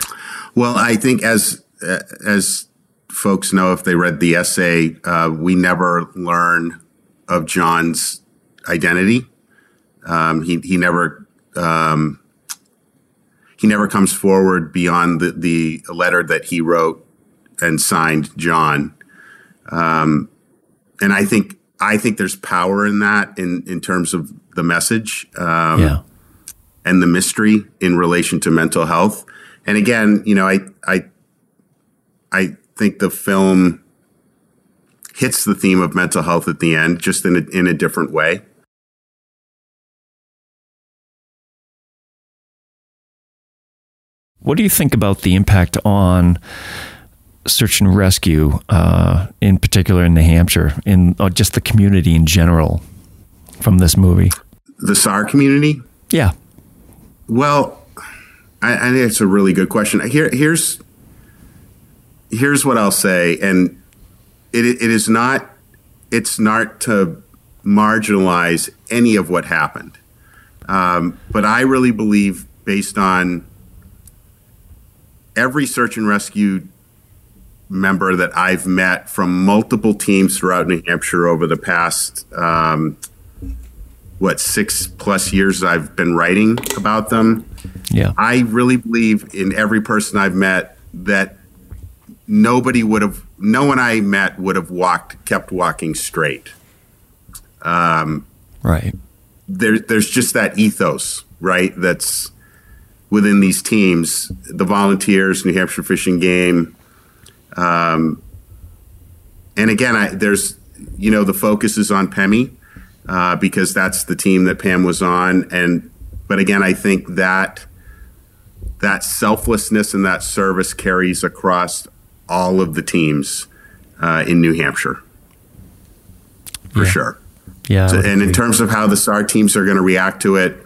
Well, I think as as folks know if they read the essay, uh, we never learn of John's identity. Um, he he never um, he never comes forward beyond the, the letter that he wrote and signed John. Um, and I think I think there's power in that in in terms of the message um, yeah. and the mystery in relation to mental health. And again, you know, I I I think the film hits the theme of mental health at the end, just in a, in a different way. What do you think about the impact on search and rescue, uh, in particular in New Hampshire, in uh, just the community in general, from this movie? The SAR community. Yeah. Well, I, I think it's a really good question. Here, here's here's what I'll say, and it it is not it's not to marginalize any of what happened, um, but I really believe, based on every search and rescue member that I've met from multiple teams throughout New Hampshire over the past um, what six plus years I've been writing about them. Yeah. I really believe in every person I've met that nobody would have, no one I met would have walked, kept walking straight. Um, right. There, there's just that ethos, right? That's within these teams, the volunteers, New Hampshire Fish and Game. Um, and again, I, there's, you know, the focus is on PEMI uh, because that's the team that Pam was on. And, but again, I think that that selflessness and that service carries across all of the teams uh, in New Hampshire for Yeah. sure. Yeah. So- and in terms of how the SAR teams are going to react to it,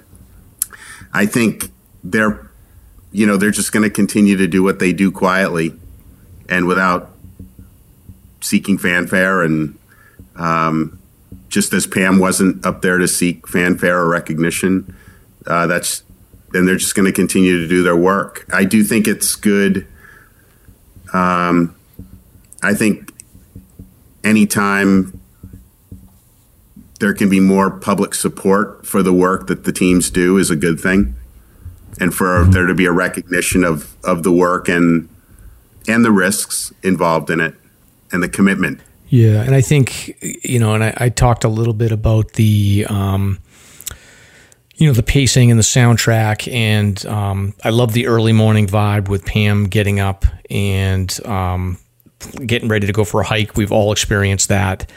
I think they're, you know, they're just going to continue to do what they do quietly and without seeking fanfare. And um, just as Pam wasn't up there to seek fanfare or recognition, uh, that's, and they're just going to continue to do their work. I do think it's good. Um, I think anytime there can be more public support for the work that the teams do is a good thing. And for there to be a recognition of, of the work and and the risks involved in it and the commitment. Yeah, and I think you know, and I, I talked a little bit about the, um, you know, the pacing and the soundtrack, and um, I love the early morning vibe with Pam getting up and um, getting ready to go for a hike. We've all experienced that.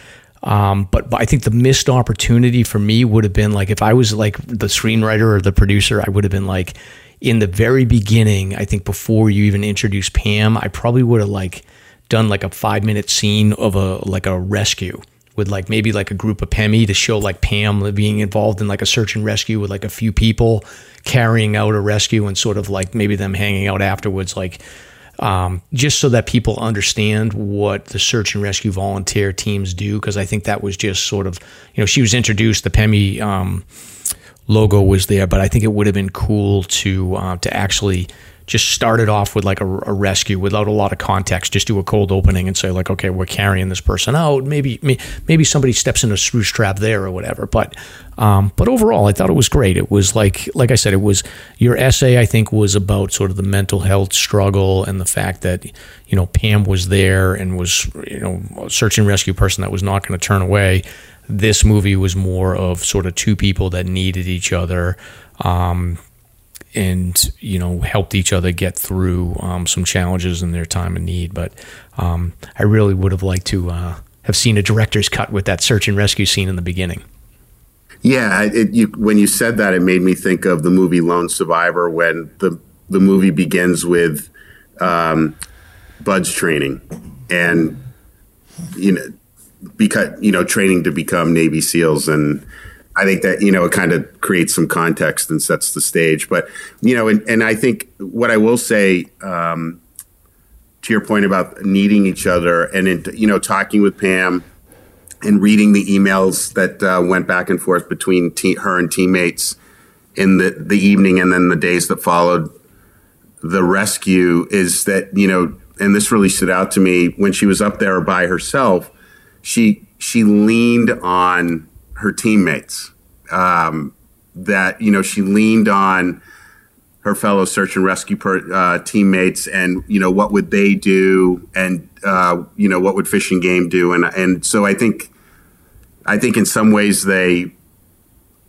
Um, but, but I think the missed opportunity for me would have been like if I was like the screenwriter or the producer, I would have been like in the very beginning. I think before you even introduce Pam, I probably would have like done like a five minute scene of a like a rescue with like maybe like a group of PEMI to show like Pam being involved in like a search and rescue with like a few people carrying out a rescue and sort of like maybe them hanging out afterwards, like um, just so that people understand what the search and rescue volunteer teams do. Because I think that was just sort of, you know, she was introduced, the PEMI um, logo was there, but I think it would have been cool to uh, to actually just start it off with like a, a rescue without a lot of context. Just do a cold opening and say like, okay, we're carrying this person out. Maybe may- maybe somebody steps in a spruce trap there or whatever. But um, but overall, I thought it was great. It was like like I said, it was your essay. I think was about sort of the mental health struggle and the fact that you know Pam was there and was you know a search and rescue person that was not going to turn away this movie was more of sort of two people that needed each other um, and you know helped each other get through um, some challenges in their time of need. But um, i really would have liked to uh, have seen a director's cut with that search and rescue scene in the beginning. Yeah it, you, when you said that it made me think of the movie lone survivor when the the movie begins with um, BUD/S training and you know because you know training to become navy seals and I think that you know it kind of creates some context and sets the stage. But you know, and, and I think what I will say um, to your point about needing each other, and in, you know, talking with Pam and reading the emails that uh, went back and forth between te- her and teammates in the the evening and then the days that followed the rescue, is that you know and this really stood out to me when she was up there by herself. She she leaned on her teammates. Um, that you know she leaned on her fellow search and rescue per, uh, teammates, and you know what would they do, and uh, you know what would Fish and Game do, and and so I think I think in some ways they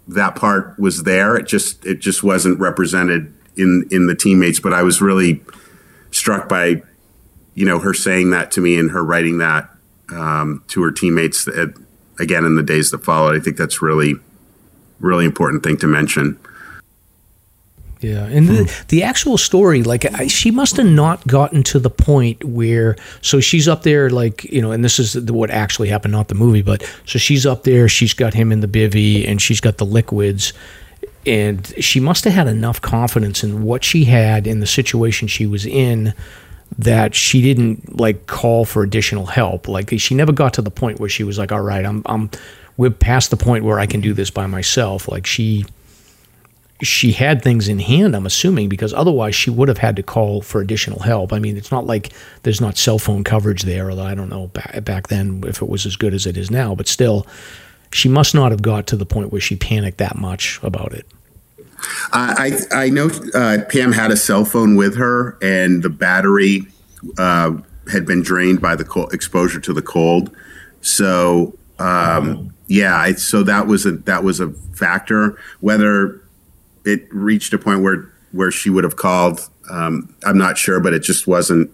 that part was there. It just it just wasn't represented in in the teammates. But I was really struck by you know her saying that to me and her writing that um, to her teammates at, again in the days that followed. I think that's really really important thing to mention. Yeah, and the, the actual story, like I, she must have not gotten to the point where. So she's up there, like you know, and this is the, what actually happened, not the movie, but so she's up there. She's got him in the bivy, and she's got the liquids, and she must have had enough confidence in what she had in the situation she was in that she didn't like call for additional help. Like she never got to the point where she was like, "All right, I'm I'm we're past the point where I can do this by myself." Like she she had things in hand, I'm assuming, because otherwise she would have had to call for additional help. I mean, it's not like there's not cell phone coverage there, although I don't know back, back then if it was as good as it is now, but still, she must not have got to the point where she panicked that much about it. I I know uh, Pam had a cell phone with her, and the battery uh, had been drained by the cold, exposure to the cold. So um, yeah, I, so that was a that was a factor. Whether it reached a point where where she would have called. Um, I'm not sure, but it just wasn't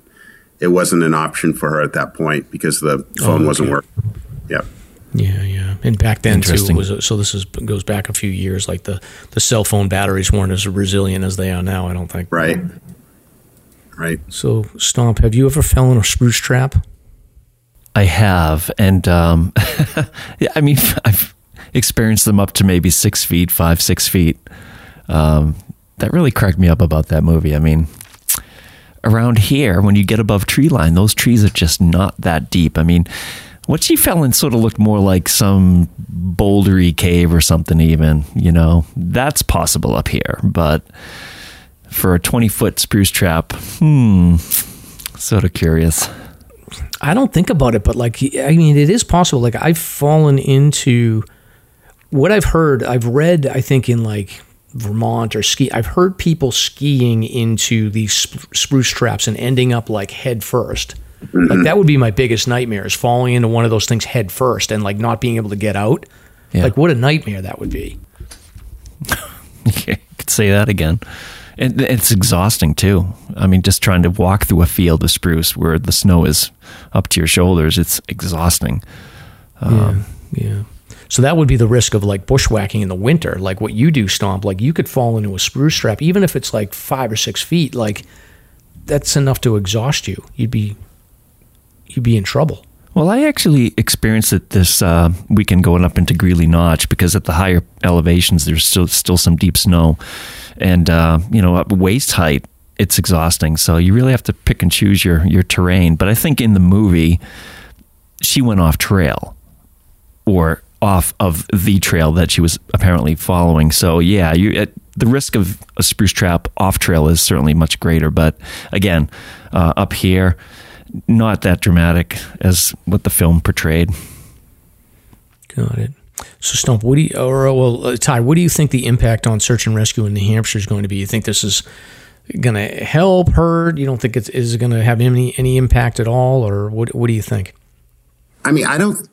it wasn't an option for her at that point because the phone oh, okay. wasn't working. Yep. Yeah, yeah. And back then too was so this is goes back a few years. Like the the cell phone batteries weren't as resilient as they are now. I don't think. Right. Right. So Stomp, have you ever fell in a spruce trap? I have, and um, yeah, I mean, I've experienced them up to maybe six feet, five, six feet. Um, that really cracked me up about that movie. I mean, around here, when you get above tree line, those trees are just not that deep. I mean, what she fell in sort of looked more like some bouldery cave or something, even. You know, that's possible up here. But for a 20 foot spruce trap, hmm, sort of curious. I don't think about it, but like, I mean, it is possible. Like, I've fallen into what I've heard, I've read, I think, in like Vermont or ski. I've heard people skiing into these spruce traps and ending up like head 1st mm-hmm. Like that would be my biggest nightmare is falling into one of those things head first and like not being able to get out. Yeah. Like what a nightmare that would be. you could say that again. And it's exhausting too. I mean, just trying to walk through a field of spruce where the snow is up to your shoulders, it's exhausting. Um, yeah. Yeah. So that would be the risk of like bushwhacking in the winter, like what you do, Stomp. Like you could fall into a spruce trap, even if it's like five or six feet. Like that's enough to exhaust you. You'd be you'd be in trouble. Well, I actually experienced it this uh, weekend going up into Greeley Notch because at the higher elevations there's still still some deep snow, and uh, you know at waist height it's exhausting. So you really have to pick and choose your your terrain. But I think in the movie she went off trail, or off of the trail that she was apparently following. So yeah, you, it, the risk of a spruce trap off trail is certainly much greater. But again, uh, up here, not that dramatic as what the film portrayed. Got it. So Stomp, what do you, or well, uh, Ty, what do you think the impact on search and rescue in New Hampshire is going to be? You think this is going to help, hurt? You don't think it is going to have any any impact at all, or what? What do you think? I mean, I don't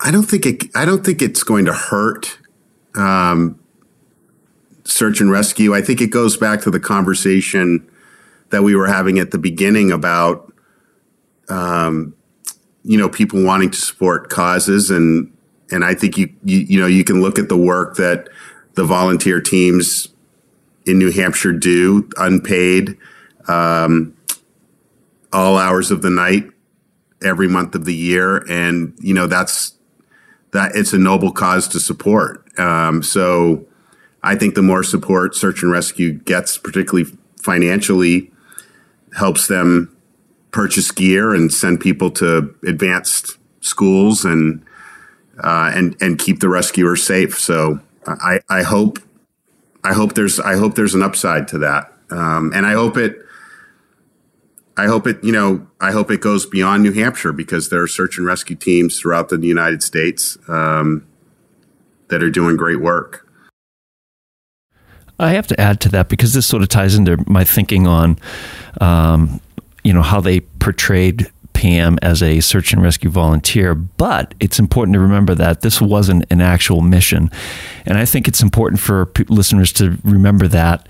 I don't think it. I don't think it's going to hurt um, search and rescue. I think it goes back to the conversation that we were having at the beginning about, um, you know, people wanting to support causes, and and I think you, you you know you can look at the work that the volunteer teams in New Hampshire do, unpaid, um, all hours of the night, every month of the year, and you know that's that it's a noble cause to support. Um, so I think the more support search and rescue gets, particularly financially, helps them purchase gear and send people to advanced schools and uh, and and keep the rescuers safe. So I, I hope I hope there's I hope there's an upside to that, um, and I hope it I hope it, you know, I hope it goes beyond New Hampshire because there are search and rescue teams throughout the United States um, that are doing great work. I have to add to that because this sort of ties into my thinking on, um, you know, how they portrayed Pam as a search and rescue volunteer. But it's important to remember that this wasn't an actual mission, and I think it's important for p- listeners to remember that.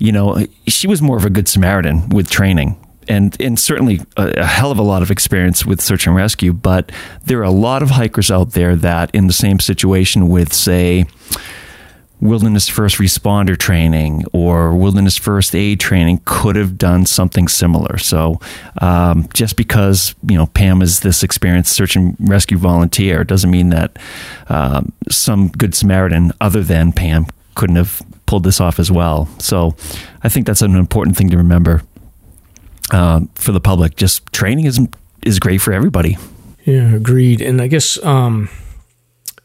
You know, she was more of a good Samaritan with training and and certainly a, a, hell of a lot of experience with search and rescue. But there are a lot of hikers out there that, in the same situation with, say, wilderness first responder training or wilderness first aid training could have done something similar. So, um, just because you know Pam is this experienced search and rescue volunteer doesn't mean that um, some good Samaritan other than Pam couldn't have pulled this off as well. So, I think that's an important thing to remember uh, for the public. Just training is is great for everybody. Yeah, agreed. And I guess. Um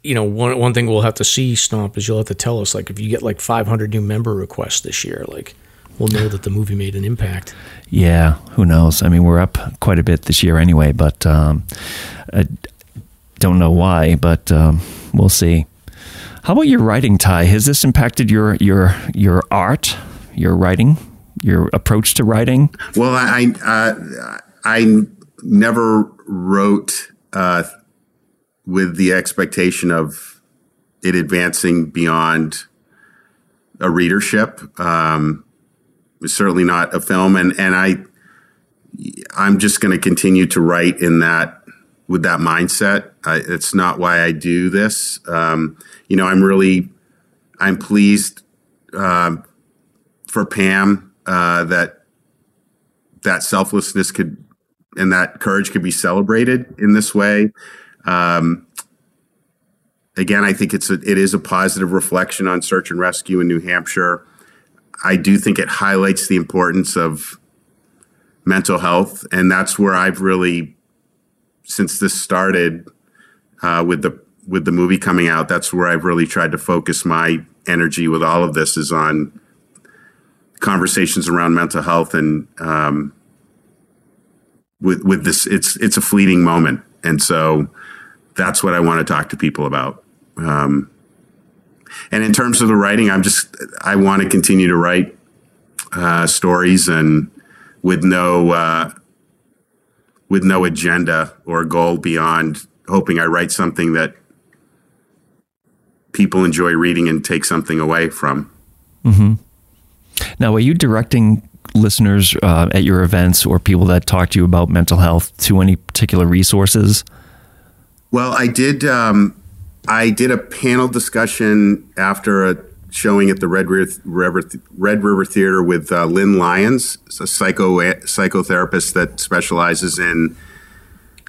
you know, one one thing we'll have to see, Stomp, is you'll have to tell us like if you get like 500 new member requests this year, like we'll know that the movie made an impact. Yeah, who knows? I mean, we're up quite a bit this year anyway, but um, I don't know why, but um, we'll see. How about your writing, Ty? Has this impacted your your your art, your writing, your approach to writing? Well, I uh, I never wrote. Uh, with the expectation of it advancing beyond a readership. Um, certainly not a film, and and I I'm just going to continue to write in that with that mindset. I, it's not why I do this. Um, you know, I'm really I'm pleased uh, for Pam uh, that that selflessness could and that courage could be celebrated in this way. Um, again, I think it's a, it is a positive reflection on search and rescue in New Hampshire. I do think it highlights the importance of mental health, and that's where I've really, since this started uh, with the with the movie coming out, that's where I've really tried to focus my energy with all of this is on conversations around mental health and um, with with this. It's it's a fleeting moment, and so that's what I want to talk to people about. Um, and in terms of the writing, I'm just I want to continue to write uh, stories and with no uh, with no agenda or goal beyond hoping I write something that people enjoy reading and take something away from. Mm-hmm. Now, are you directing listeners uh, at your events or people that talk to you about mental health to any particular resources? Well, I did. Um, I did a panel discussion after a showing at the Red River, Red River Theater with uh, Lynn Lyons, a psycho psychotherapist that specializes in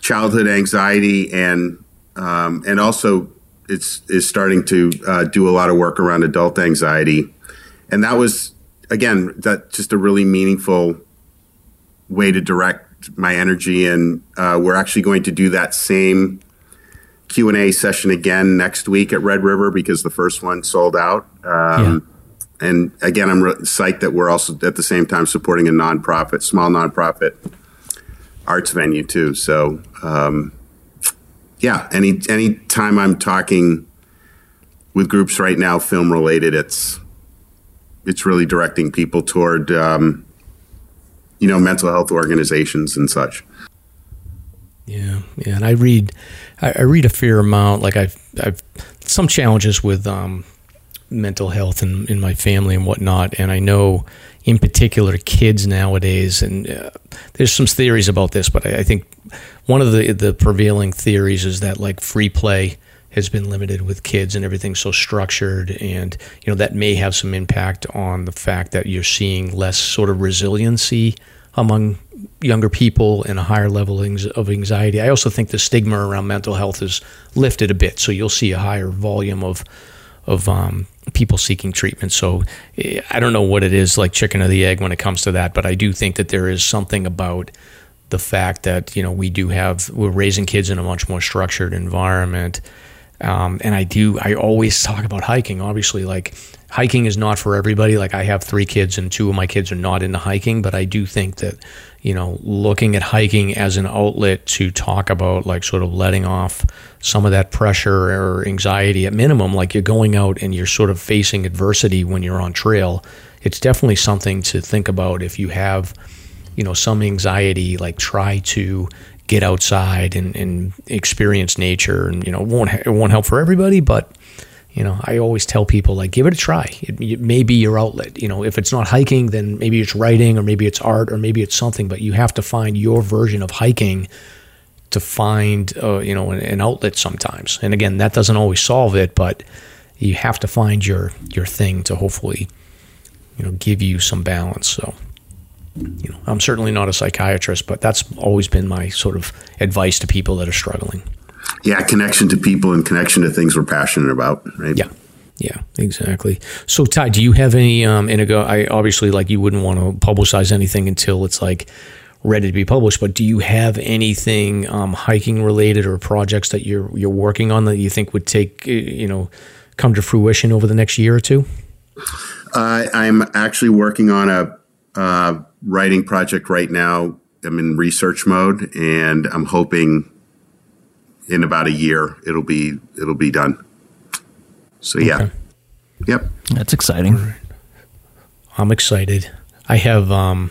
childhood anxiety and um, and also it's is starting to uh, do a lot of work around adult anxiety, and that was again that just a really meaningful way to direct my energy, and uh, we're actually going to do that same Q and A session again next week at Red River because the first one sold out. Um, yeah. And again, I'm re- psyched that we're also at the same time supporting a nonprofit, small nonprofit arts venue too. So, um, yeah, any any time I'm talking with groups right now, film related, it's it's really directing people toward um, you know mental health organizations and such. Yeah, yeah, and I read, I, I read a fair amount. Like I've, I've some challenges with um, mental health in, in my family and whatnot, and I know in particular kids nowadays. And uh, there's some theories about this, but I, I think one of the the prevailing theories is that like free play has been limited with kids and everything's so structured and you know that may have some impact on the fact that you're seeing less sort of resiliency among younger people and a higher level of anxiety. I also think the stigma around mental health is lifted a bit, so you'll see a higher volume of of um, people seeking treatment. So eh, I don't know what it is like chicken or the egg when it comes to that, but I do think that there is something about the fact that you know we do have we're raising kids in a much more structured environment. Um, and I do. I always talk about hiking. Obviously, like hiking is not for everybody. Like I have three kids, and two of my kids are not into hiking, but I do think that you know, looking at hiking as an outlet to talk about like sort of letting off some of that pressure or anxiety at minimum, like you're going out and you're sort of facing adversity when you're on trail. It's definitely something to think about if you have, you know, some anxiety, like try to get outside and, and experience nature and, you know, it won't, it won't help for everybody, but you know, I always tell people like, give it a try. It, it, may be your outlet. You know, if it's not hiking, then maybe it's writing, or maybe it's art, or maybe it's something. But you have to find your version of hiking to find, uh, you know, an, an, outlet sometimes. And again, that doesn't always solve it, but you have to find your your thing to hopefully, you know, give you some balance. So, you know, I'm certainly not a psychiatrist, but that's always been my sort of advice to people that are struggling yeah, connection to people and connection to things we're passionate about, right? Yeah. Yeah, exactly. So, Ty, do you have any? Um, and ago, I obviously like you wouldn't want to publicize anything until it's like ready to be published. But do you have anything um, hiking related or projects that you're you're working on that you think would take you know come to fruition over the next year or two? Uh, I'm actually working on a uh, writing project right now. I'm in research mode, and I'm hoping in about a year it'll be it'll be done. So yeah. Okay. Yep. That's exciting. I'm excited. I have um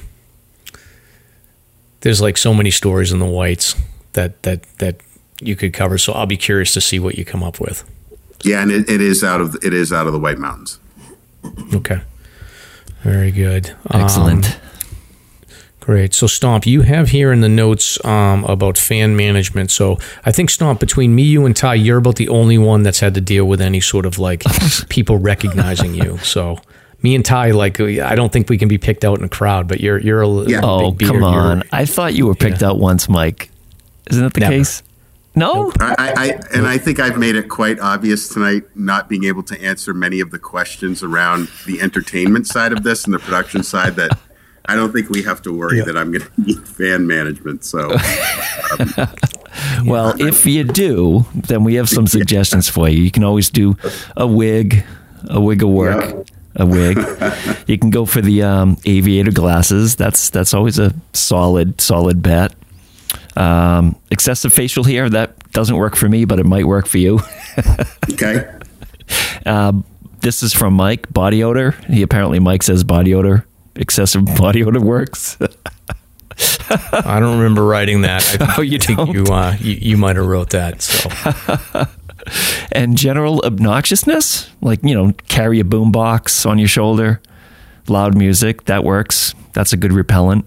there's like so many stories in the whites that that that you could cover. So I'll be curious to see what you come up with. Yeah, and it, it is out of it is out of the White Mountains. Okay. Very good. Excellent. Um, Great. So, Stomp, you have here in the notes um, about fan management. So, I think, Stomp, between me, you, and Ty, you're about the only one that's had to deal with any sort of like people recognizing you. So, me and Ty, like, I don't think we can be picked out in a crowd, but you're, you're a yeah. Oh, come on. I thought you were picked yeah. out once, Mike. Isn't that the Never. case? No, I, I, and I think I've made it quite obvious tonight not being able to answer many of the questions around the entertainment side of this and the production side that I don't think we have to worry yeah. that I'm going to need fan management. So, um, well, if you do, then we have some suggestions for you. You can always do a wig, a wig of work. Yeah. A wig. you can go for the um, aviator glasses. That's that's always a solid solid bet. Um, excessive facial hair that doesn't work for me, but it might work for you. okay. Uh, this is from Mike. Body odor. He apparently Mike says body odor excessive body odor works? I don't remember writing that. I oh, you think don't? you, uh, you you might have wrote that. So. and general obnoxiousness, like you know, carry a boombox on your shoulder, loud music that works. That's a good repellent.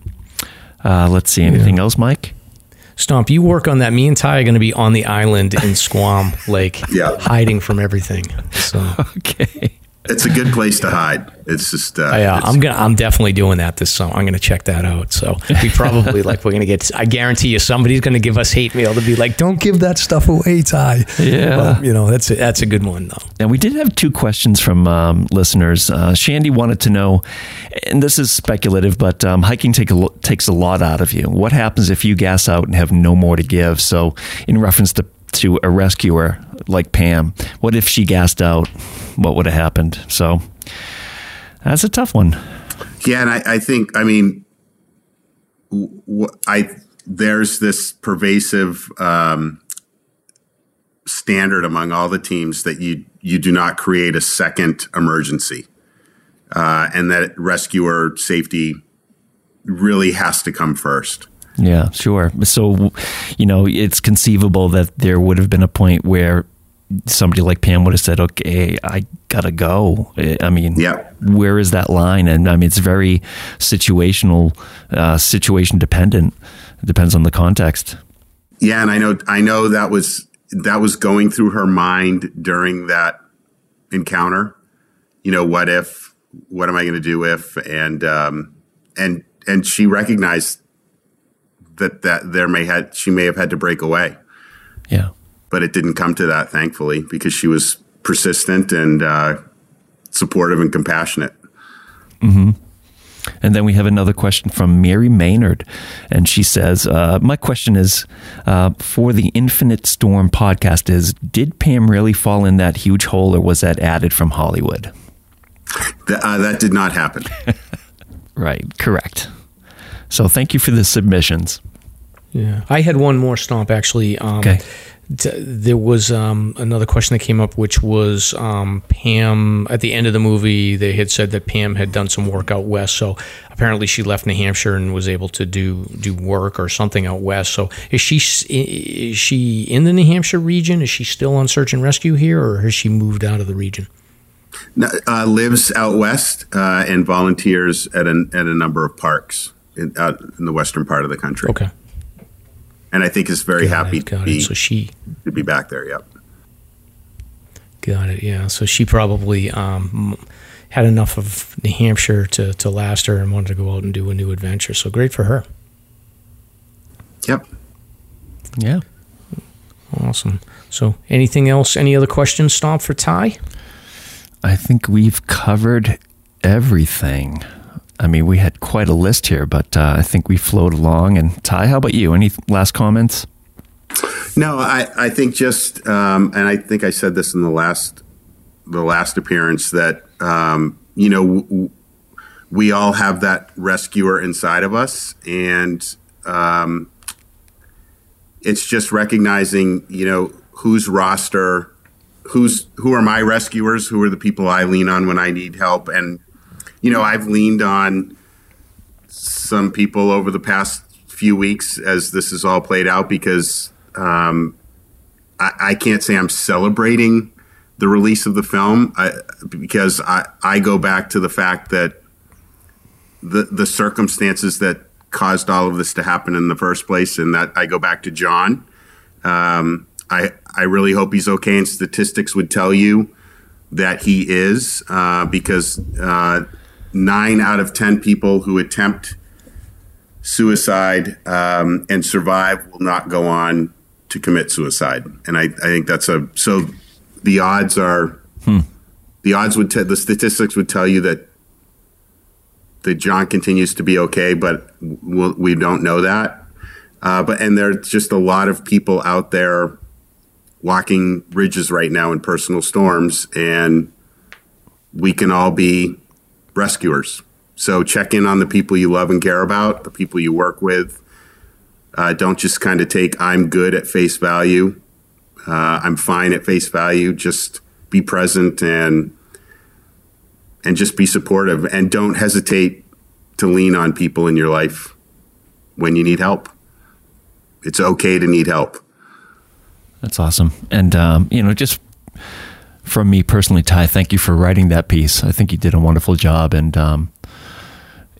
Uh, let's see, anything yeah. else, Mike? Stomp, you work on that. Me and Ty are going to be on the island in Squam Lake, yeah. hiding from everything. So. Okay it's a good place to hide. It's just uh, yeah. It's, I'm gonna I'm definitely doing that this summer. I'm gonna check that out. So we probably like we're gonna get. I guarantee you, somebody's gonna give us hate mail to be like, "Don't give that stuff away, Ty." Yeah, well, you know that's a, that's a good one though. And we did have two questions from um, listeners. Uh, Shandy wanted to know, and this is speculative, but um, hiking take a, takes a lot out of you. What happens if you gas out and have no more to give? So, in reference to to a rescuer like Pam, what if she gassed out? what would have happened. So that's a tough one. Yeah, and I, I think I mean, I there's this pervasive um, standard among all the teams that you you do not create a second emergency, uh, and that rescuer safety really has to come first. Yeah, sure. So, you know, it's conceivable that there would have been a point where somebody like Pam would have said, "Okay, I gotta go." I mean, yeah. where is that line? And I mean, it's very situational, uh, situation dependent. It depends on the context. Yeah, and I know, I know that was that was going through her mind during that encounter. You know, what if? What am I going to do if? And um, and and she recognized that that there may had she may have had to break away. Yeah but it didn't come to that, thankfully, because she was persistent and uh, supportive and compassionate. Mm-hmm. And then we have another question from Mary Maynard. And she says, uh, My question is uh, for the Infinite Storm podcast is Did Pam really fall in that huge hole or was that added from Hollywood? Th- uh, that did not happen. Right, correct. So thank you for the submissions. Yeah, I had one more stomp actually. Um, Okay. t- there was um, another question that came up, which was um, Pam. At the end of the movie, they had said that Pam had done some work out west. So apparently, she left New Hampshire and was able to do do work or something out west. So is she is she in the New Hampshire region? Is she still on search and rescue here, or has she moved out of the region? No, uh, lives out west uh, and volunteers at a, at a number of parks in, out in the western part of the country. Okay, And I think is very Got happy it, to got be, it. So she to be back there. Yep. Got it. Yeah. So she probably um, had enough of New Hampshire to, to last her and wanted to go out and do a new adventure. So great for her. Yep. Yeah. Awesome. So anything else? Any other questions, Stomp, for Ty? I think we've covered everything. I mean, we had quite a list here, but uh, I think we flowed along. And Ty, how about you? Any last comments? No, I, I think just, um, and I think I said this in the last, the last appearance that, um, you know, w- we all have that rescuer inside of us. And, um, it's just recognizing, you know, whose roster, who's, who are my rescuers? Who are the people I lean on when I need help? And, you know, I've leaned on some people over the past few weeks as this has all played out because um, I, I can't say I'm celebrating the release of the film I, because I, I go back to the fact that the the circumstances that caused all of this to happen in the first place, and that I go back to John. Um, I I really hope he's okay, and statistics would tell you that he is uh, because uh, nine out of ten people who attempt suicide um, and survive will not go on to commit suicide, and I, I think that's a so the odds are the odds would te- the statistics would tell you that that John continues to be okay, but we'll, we don't know that. Uh, but and there's just a lot of people out there walking ridges right now in personal storms, and we can all be rescuers. So check in on the people you love and care about, the people you work with. Uh, don't just kind of take "I'm good" at face value. Uh, I'm fine at face value. Just be present and and just be supportive, and don't hesitate to lean on people in your life when you need help. It's okay to need help. That's awesome. And, um, you know, just from me personally, Ty, thank you for writing that piece. I think you did a wonderful job and um,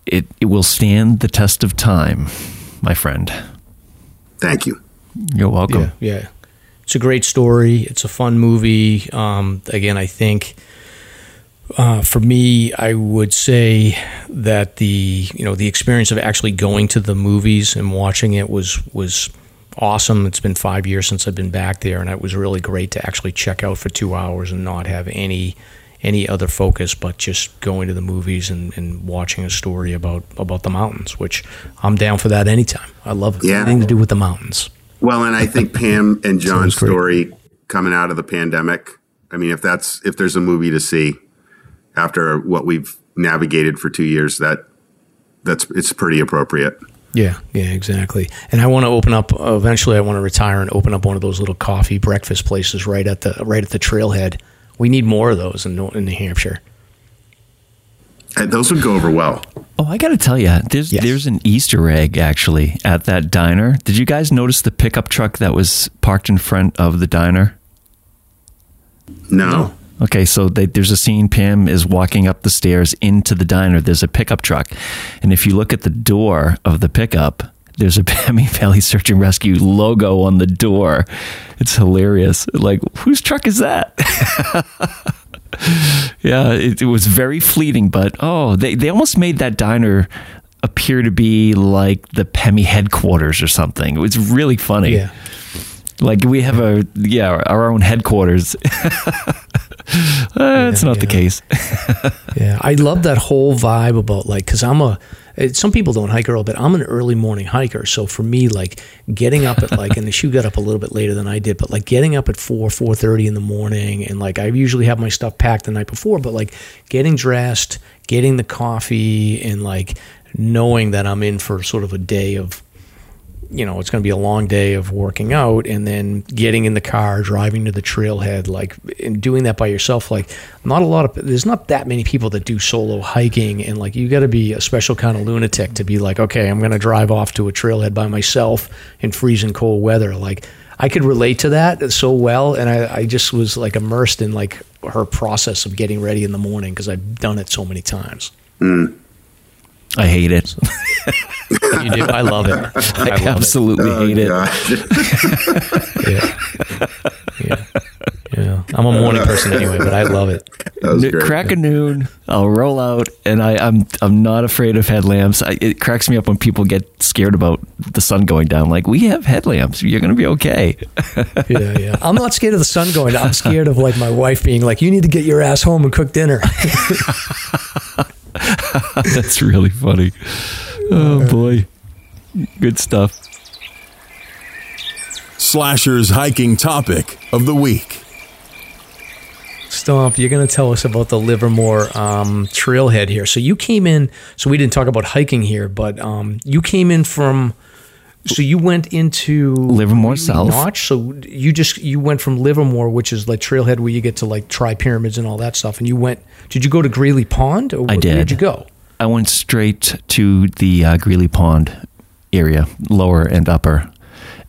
it, it will stand the test of time, my friend. Thank you. You're welcome. Yeah, yeah. It's a great story. It's a fun movie. Um, again, I think uh, for me, I would say that the you know the experience of actually going to the movies and watching it was was awesome. It's been five years since I've been back there, and it was really great to actually check out for two hours and not have any any other focus but just going to the movies and, and watching a story about about the mountains, which I'm down for that anytime. I love Yeah. anything to do with the mountains. Well, and I think Pam and John's story coming out of the pandemic. I mean, if that's if there's a movie to see after what we've navigated for two years, that that's it's pretty appropriate. Yeah, yeah, exactly. And I want to open up eventually. I want to retire and open up one of those little coffee breakfast places right at the right at the trailhead. We need more of those in, New- in New Hampshire. And those would go over well. Oh, I got to tell you, there's Yes. there's an Easter egg actually at that diner. Did you guys notice the pickup truck that was parked in front of the diner? No. Okay, so they, there's a scene. Pam is walking up the stairs into the diner. There's a pickup truck, and if you look at the door of the pickup, there's a Pemi Valley Search and Rescue logo on the door. It's hilarious. Like, whose truck is that? yeah, it, it was very fleeting, but oh, they they almost made that diner appear to be like the Pemi headquarters or something. It was really funny. Yeah, Like we have a yeah our own headquarters. Uh, it's not the case. Yeah, I love that whole vibe about like because I'm a. Some people don't hike early, but I'm an early morning hiker. So for me, like getting up at like, and the shoe got up a little bit later than I did, but like getting up at four, four thirty in the morning, and like I usually have my stuff packed the night before, but like getting dressed, getting the coffee, and like knowing that I'm in for sort of a day of you know, it's going to be a long day of working out and then getting in the car, driving to the trailhead, like, and doing that by yourself. Like, not a lot of, there's not that many people that do solo hiking. And like, you got to be a special kind of lunatic to be like, okay, I'm going to drive off to a trailhead by myself in freezing cold weather. Like, I could relate to that so well. And I, I just was like immersed in like her process of getting ready in the morning because I've done it so many times. Hmm. I hate it. You do? I love it. I I love it. absolutely Oh, hate it. Yeah. Yeah. Yeah. I'm a morning person anyway, but I love it. N- great. Crack a noon, I'll roll out, and I, I'm I'm not afraid of headlamps. I, it cracks me up when people get scared about the sun going down. Like we have headlamps, you're going to be okay. Yeah, yeah. I'm not scared of the sun going. down. I'm scared of like my wife being like, "You need to get your ass home and cook dinner." That's really funny. Oh boy, good stuff. Slasher's hiking topic of the week. Stomp, you're going to tell us about the Livermore um, trailhead here. So you came in. So we didn't talk about hiking here, but um, you came in from. So you went into Livermore South. Notch. So you just you went from Livermore, which is like trailhead where you get to like Tri Pyramids and all that stuff, and you went. Did you go to Greeley Pond? Or I did. Where'd you go? I went straight to the uh, Greeley Pond area, lower and upper,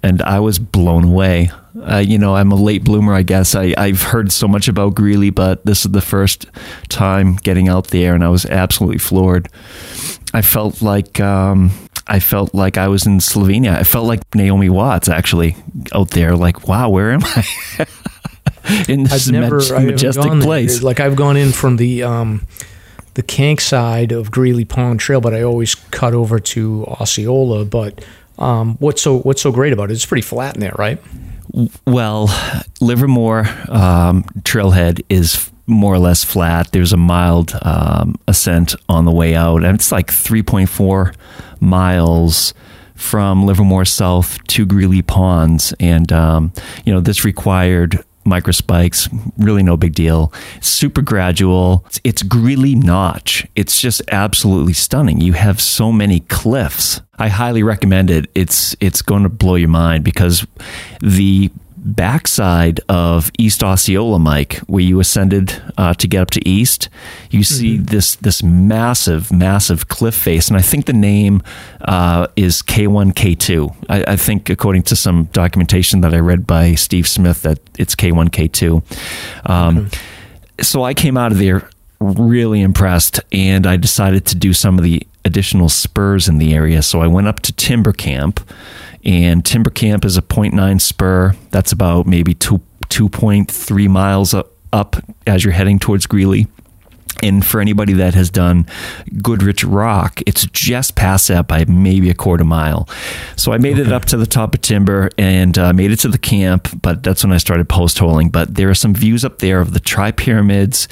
and I was blown away. Uh, you know, I'm a late bloomer, I guess. I, I've heard so much about Greeley, but this is the first time getting out there, and I was absolutely floored. I felt like um, I felt like I was in Slovenia. I felt like Naomi Watts actually out there. Like, wow, where am I? in this I've never maj- majestic there. place. Like I've gone in from the um, the Kanc side of Greeley Pond Trail, but I always cut over to Osceola. But um, what's so what's so great about it? It's pretty flat in there, right? Well, Livermore um, trailhead is more or less flat. There's a mild um, ascent on the way out, and it's like 3.4 miles from Livermore South to Greeley Ponds. And, um, you know, this required micro spikes, really no big deal. Super gradual. It's, it's Greeley Notch. It's just absolutely stunning. You have so many cliffs. I highly recommend it. It's it's going to blow your mind because the backside of East Osceola, Mike, where you ascended uh, to get up to East, you see this this massive, massive cliff face, and I think the name uh, is K1, K2. I, I think, according to some documentation that I read by Steve Smith, that it's K1, K2. Um, So I came out of there really impressed, and I decided to do some of the additional spurs in the area. So I went up to Timber Camp, and Timber Camp is a 0.9 spur. That's about maybe two 2.3 miles up, up as you're heading towards Greeley. And for anybody that has done Goodrich Rock, it's just past that by maybe a quarter mile. So I made it up to the top of Timber and uh, made it to the camp, but that's when I started post holing. But there are some views up there of the Tri Pyramids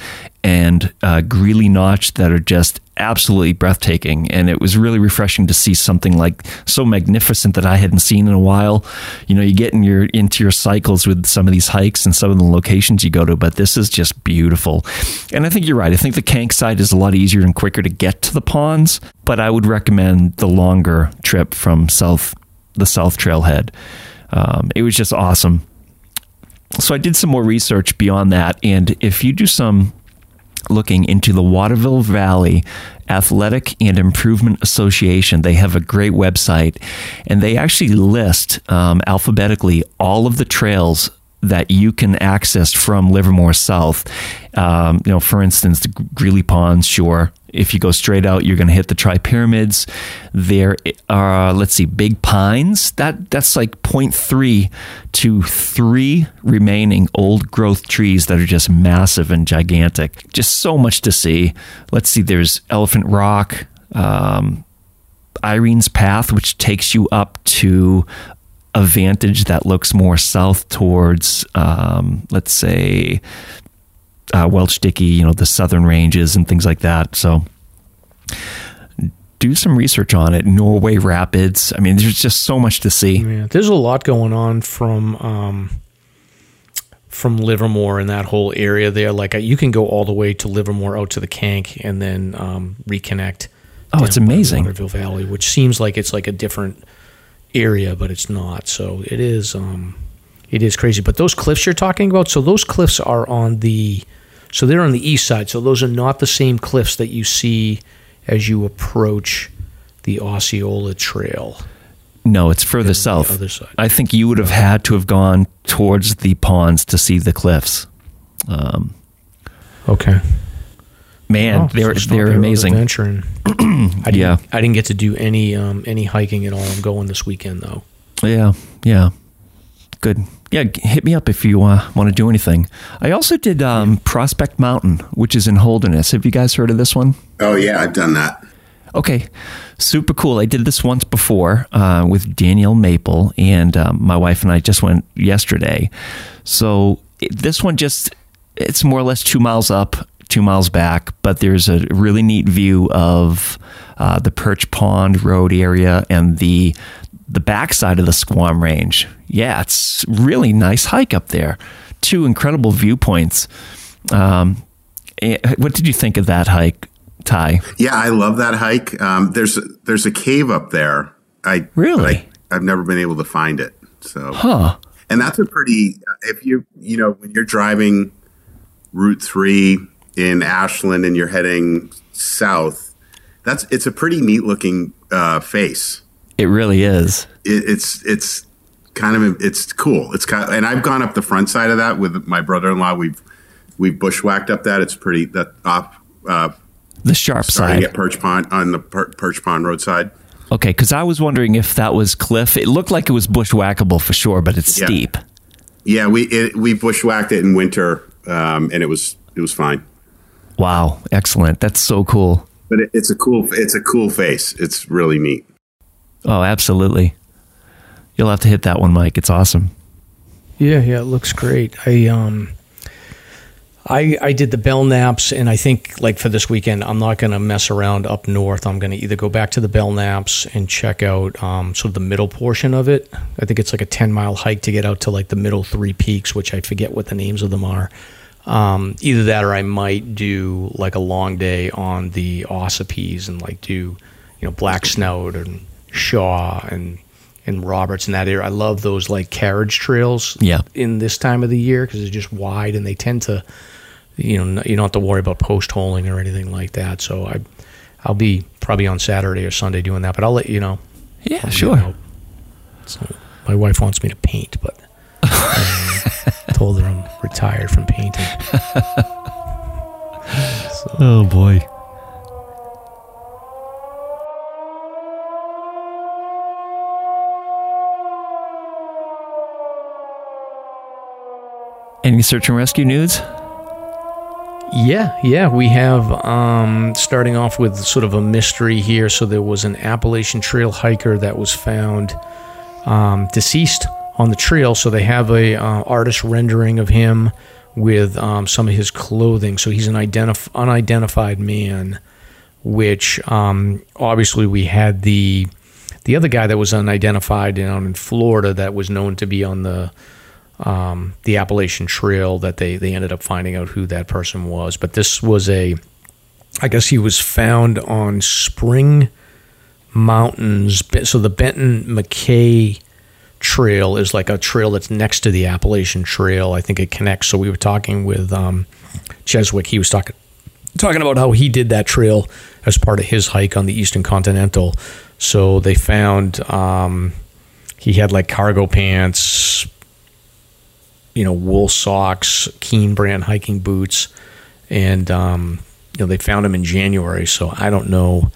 and uh, Greeley Notch that are just absolutely breathtaking. And it was really refreshing to see something like so magnificent that I hadn't seen in a while. You know, you get in your into your cycles with some of these hikes and some of the locations you go to, but this is just beautiful. And I think you're right. I think the Kanc side is a lot easier and quicker to get to the ponds, but I would recommend the longer trip from south the South Trailhead. Um, it was just awesome. So I did some more research beyond that, and if you do some looking into the Waterville Valley Athletic and Improvement Association. They have a great website, and they actually list um, alphabetically all of the trails that you can access from Livermore South. Um, you know, for instance, the Greeley Ponds, sure. If you go straight out, you're going to hit the Tri Pyramids. There are, let's see, Big Pines. That that's like 0.3 to three remaining old growth trees that are just massive and gigantic. Just so much to see. Let's see. There's Elephant Rock. Um, Irene's Path, which takes you up to a vantage that looks more south towards, um, let's say, uh, Welch Dickey, you know, the southern ranges and things like that. So do some research on it. Norway Rapids. I mean, there's just so much to see. Yeah, there's a lot going on from um, from Livermore and that whole area there. Like uh, you can go all the way to Livermore out to the Kanc and then um, reconnect. Oh, it's amazing. Waterville Valley, which seems like it's like a different area, but it's not. So it is. Um, it is crazy. But those cliffs you're talking about, so those cliffs are on the, so they're on the east side. So those are not the same cliffs that you see as you approach the Osceola Trail. No, it's further the south. other side. I think you would have had to have gone towards the ponds to see the cliffs. Um, Okay. man, Oh, they're so they're amazing. Adventuring. I didn't, Yeah. I didn't get to do any um, any hiking at all. I'm going this weekend though. Yeah, yeah, good. Yeah, hit me up if you uh, want to do anything. I also did um, Prospect Mountain, which is in Holderness. Have you guys heard of this one? Oh yeah, I've done that. Okay, super cool. I did this once before uh, with Daniel Maple, and um, my wife and I just went yesterday. So it, this one just it's more or less two miles up, two miles back, but there's a really neat view of uh, the Perch Pond Road area and the the backside of the Squam Range. Yeah, it's really nice hike up there. Two incredible viewpoints. Um, eh, what did you think of that hike, Ty? Yeah, I love that hike. Um, there's there's a cave up there. I Really? I, I've never been able to find it. So, Huh. and that's a pretty. If you you know when you're driving Route Three in Ashland and you're heading south, that's it's a pretty neat looking uh, face. It really is. It, it's it's kind of it's cool. It's kind of, and I've gone up the front side of that with my brother-in-law. We've we've bushwhacked up that. It's pretty that off uh, The sharp side. at Perch Pond on the per, Perch Pond roadside. Okay, because I was wondering if that was cliff. It looked like it was bushwhackable for sure, but it's Yeah. steep. Yeah, we it, we bushwhacked it in winter, um, and it was it was fine. Wow, excellent. That's so cool. But it, it's a cool it's a cool face. It's really neat. Oh, absolutely. You'll have to hit that one, Mike. It's awesome. Yeah, yeah, it looks great. I um I I did the Belknaps and I think like for this weekend I'm not gonna mess around up north. I'm gonna either go back to the Belknaps and check out um sort of the middle portion of it. I think it's like a ten mile hike to get out to like the middle three peaks, which I forget what the names of them are. Um, either that or I might do like a long day on the Ossipees and like do, you know, Black Snout and Shaw and and Roberts in that area. I love those like carriage trails Yeah. in this time of the year because they're just wide and they tend to, you know, you don't have to worry about post holing or anything like that. So I, I'll be probably on Saturday or Sunday doing that, but I'll let you know. Yeah, You sure. So my wife wants me to paint, but um, told her I'm retired from painting. Oh boy. Any search and rescue news? Yeah, yeah, we have um, starting off with sort of a mystery here. So there was an Appalachian Trail hiker that was found um, deceased on the trail. So they have a uh, artist rendering of him with um, some of his clothing. So he's an identif- unidentified man, which um, obviously we had the the other guy that was unidentified down in Florida that was known to be on the um, the Appalachian Trail that they they ended up finding out who that person was. But this was a, I guess he was found on Spring Mountains. So the Benton MacKaye Trail is like a trail that's next to the Appalachian Trail. I think it connects. So we were talking with um, Cheswick. He was talking talking about how he did that trail as part of his hike on the Eastern Continental. So they found um, he had like cargo pants, you know, wool socks, Keen brand hiking boots, and um, you know they found him in January. So I don't know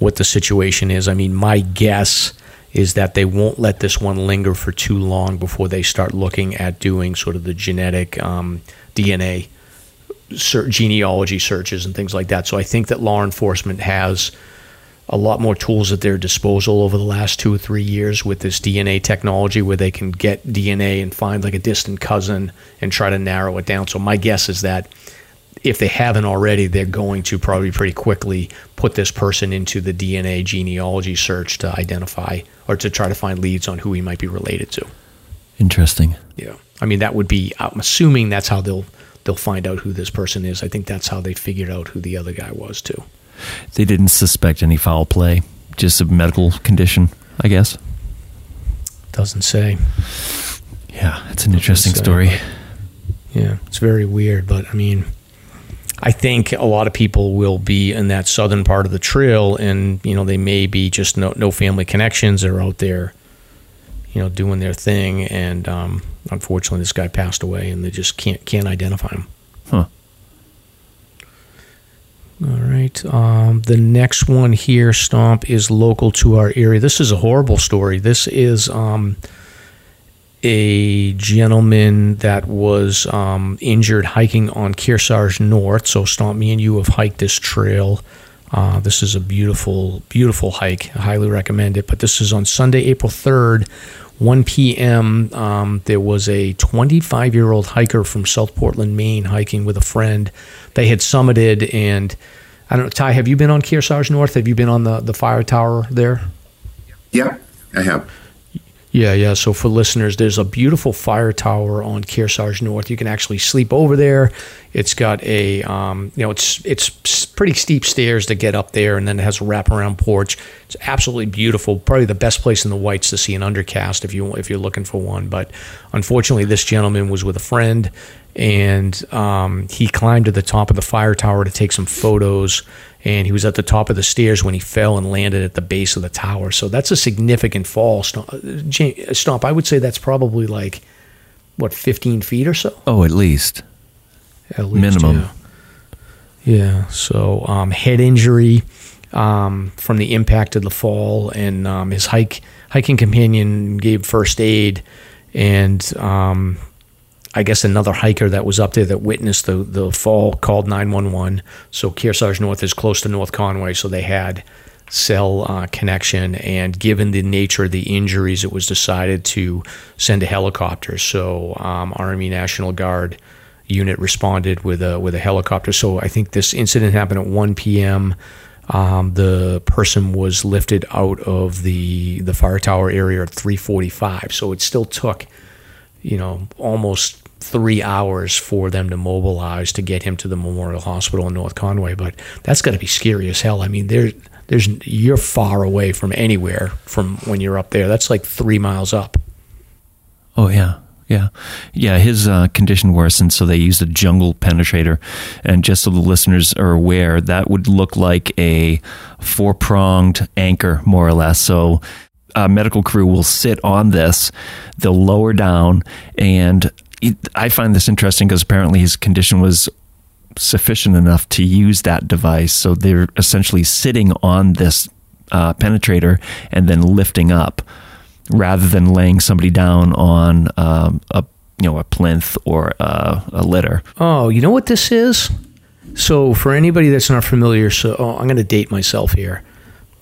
what the situation is. I mean, my guess is that they won't let this one linger for too long before they start looking at doing sort of the genetic um, DNA genealogy searches and things like that. So I think that law enforcement has a lot more tools at their disposal over the last two or three years with this DNA technology where they can get DNA and find like a distant cousin and try to narrow it down. So my guess is that if they haven't already, they're going to probably pretty quickly put this person into the DNA genealogy search to identify or to try to find leads on who he might be related to. Interesting. Yeah, I mean that would be. I'm assuming that's how they'll they'll find out who this person is. I think that's how they figured out who the other guy was too. They didn't suspect any foul play, just a medical condition, I guess. Doesn't say. Yeah, it's an interesting say, story. Yeah, it's very weird, but I mean, I think a lot of people will be in that southern part of the trail, and you know they may be just no no family connections. They're out there, you know, doing their thing, and um, unfortunately, this guy passed away, and they just can't can't identify him. Huh. All right. Um, the next one here, Stomp, is local to our area. This is a horrible story. This is um, a gentleman that was um, injured hiking on Kearsarge North. So, Stomp, me and you have hiked this trail. Uh, this is a beautiful, beautiful hike. I highly recommend it. But this is on Sunday, April 3rd, 1 p.m. Um, there was a 25 year old hiker from South Portland, Maine, hiking with a friend. They had summited, and I don't know, Ty, have you been on Kearsarge North? Have you been on the, the fire tower there? Yeah, I have. Yeah, yeah. So for listeners, there's a beautiful fire tower on Kearsarge North. You can actually sleep over there. It's got a, um, you know, it's it's pretty steep stairs to get up there, and then it has a wraparound porch. It's absolutely beautiful. Probably the best place in the Whites to see an undercast if you if you're looking for one. But unfortunately, this gentleman was with a friend, and um, he climbed to the top of the fire tower to take some photos and he was at the top of the stairs when he fell and landed at the base of the tower. So that's a significant fall. Stomp, I would say that's probably like what 15 feet or so. Oh, at least. At least minimum. Yeah. yeah. So um, head injury um, from the impact of the fall, and um, his hike hiking companion gave first aid, and um, I guess another hiker that was up there that witnessed the, the fall called 911. So Kearsarge North is close to North Conway, so they had cell uh, connection. And given the nature of the injuries, it was decided to send a helicopter. So um, Army National Guard unit responded with a with a helicopter. So I think this incident happened at 1 p.m. Um, the person was lifted out of the the fire tower area at 3:45. So it still took, you know, almost three hours for them to mobilize to get him to the Memorial Hospital in North Conway. But that's got to be scary as hell. I mean, there, there's you're far away from anywhere from when you're up there. That's like three miles up. Oh yeah, yeah, yeah. His uh, condition worsened, so they used a jungle penetrator. And just so the listeners are aware, that would look like a four pronged anchor, more or less. So a medical crew will sit on this, they'll lower down, and I find this interesting because apparently his condition was sufficient enough to use that device. So they're essentially sitting on this uh, penetrator and then lifting up, rather than laying somebody down on um, a you know a plinth or a, a litter. Oh, you know what this is? So for anybody that's not familiar, so oh, I'm going to date myself here.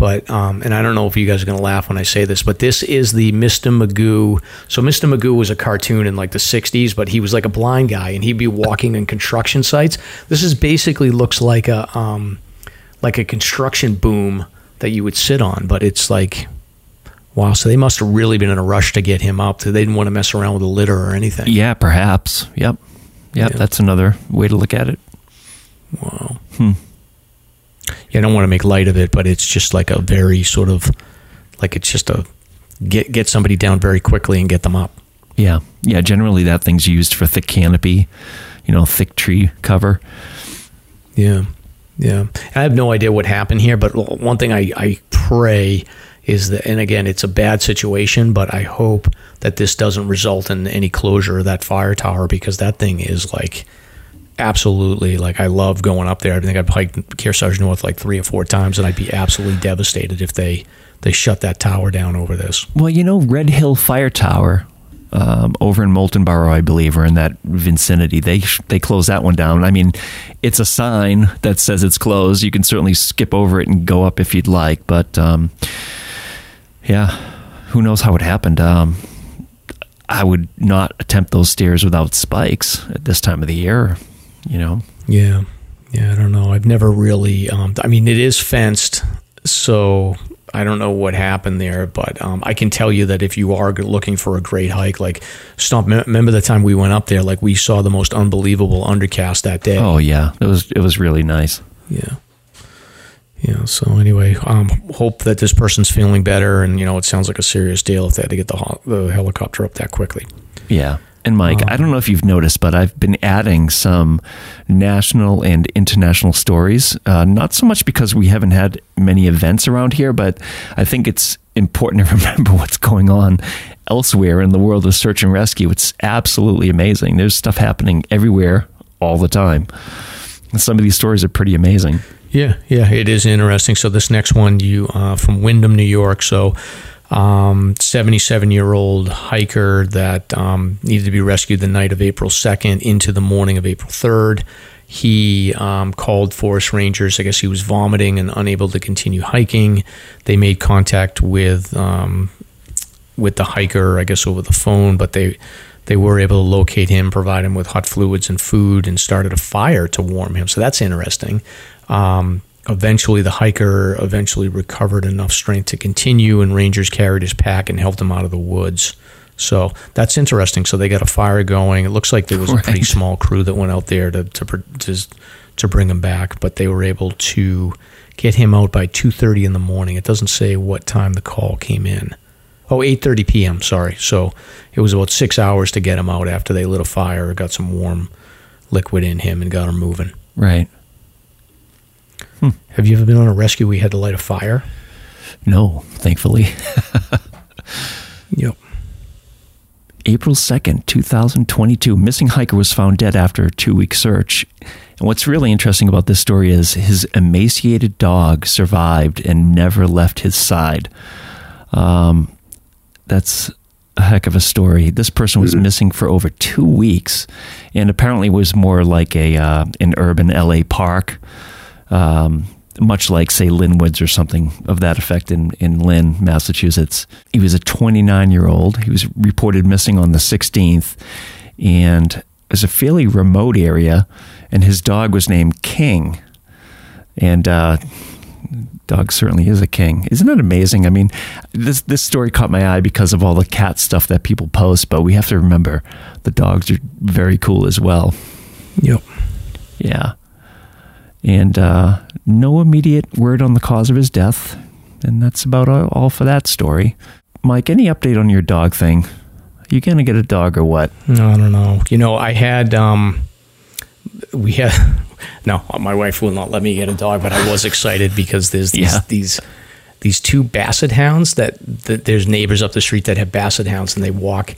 But um, and I don't know if you guys are going to laugh when I say this, but this is the Mr. Magoo. So Mr. Magoo was a cartoon in like the '60s, but he was like a blind guy, and he'd be walking in construction sites. This is basically looks like a um, like a construction boom that you would sit on, but it's like Wow, so they must have really been in a rush to get him up. They didn't want to mess around with a litter or anything. Yeah, perhaps. Yep. Yep, Yeah. that's another way to look at it. Wow. Yeah, I don't want to make light of it, but it's just like a very sort of like it's just a get get somebody down very quickly and get them up. Yeah. Yeah, generally that thing's used for thick canopy, you know, thick tree cover. Yeah, yeah. I have no idea what happened here, but one thing I, I pray is that, and again, it's a bad situation, but I hope that this doesn't result in any closure of that fire tower because that thing is like absolutely like I love going up there. I think I've hiked Kearsarge North like three or four times, and I'd be absolutely devastated if they they shut that tower down over this. Well, you know, Red Hill Fire Tower um, over in Molten I believe, or in that vicinity, they they closed that one down. I mean, it's a sign that says it's closed. You can certainly skip over it and go up if you'd like, but um, yeah, who knows how it happened? Um, I would not attempt those stairs without spikes at this time of the year. You know, Yeah, yeah. I don't know. I've never really. Um, I mean, it is fenced, so I don't know what happened there, but um, I can tell you that if you are looking for a great hike, like Stomp, remember the time we went up there, like we saw the most unbelievable undercast that day. Oh yeah, it was it was really nice. Yeah. Yeah. So anyway, um, hope that this person's feeling better, and you know, it sounds like a serious deal if they had to get the, the helicopter up that quickly. Yeah. And Mike, I don't know if you've noticed, but I've been adding some national and international stories. Uh, not so much because we haven't had many events around here, but I think it's important to remember what's going on elsewhere in the world of search and rescue. It's absolutely amazing. There's stuff happening everywhere all the time. And some of these stories are pretty amazing. Yeah, yeah, it is interesting. So this next one, you uh, from Windham, New York. So. Um, 77 year old hiker that um, needed to be rescued the night of April 2nd into the morning of April 3rd. He um, called forest rangers. I guess he was vomiting and unable to continue hiking. They made contact with um, with the hiker, I guess over the phone, but they they were able to locate him, provide him with hot fluids and food, and started a fire to warm him. So that's interesting. Um, eventually, the hiker eventually recovered enough strength to continue, and rangers carried his pack and helped him out of the woods. So that's interesting. So they got a fire going. It looks like there was a pretty small crew that went out there to to to, to bring him back, but they were able to get him out by 2:30 in the morning. It doesn't say what time the call came in. Oh, 8:30 p.m. Sorry. So it was about six hours to get him out after they lit a fire, got some warm liquid in him, and got him moving. Right. Have you ever been on a rescue where you had to light a fire? No, thankfully. Yep. April 2nd, 2022, missing hiker was found dead after a two week search. And what's really interesting about this story is his emaciated dog survived and never left his side. Um, that's a heck of a story. This person was missing for over two weeks and apparently was more like a uh, an urban LA park. Um, much like, say, Lynn Woods or something of that effect in, in Lynn, Massachusetts. He was a 29 year old. He was reported missing on the 16th, and it was a fairly remote area, and his dog was named King. And, uh, dog certainly is a king. Isn't that amazing? I mean, this this story caught my eye because of all the cat stuff that people post, but we have to remember the dogs are very cool as well. Yep. Yeah. And uh, no immediate word on the cause of his death. And that's about all for that story. Mike, any update on your dog thing? You to get a dog or what? No, I don't know. You know, I had um, we had no. My wife will not let me get a dog, but I was excited because there's these Yeah. these these two basset hounds that, that there's neighbors up the street that have basset hounds, and they walk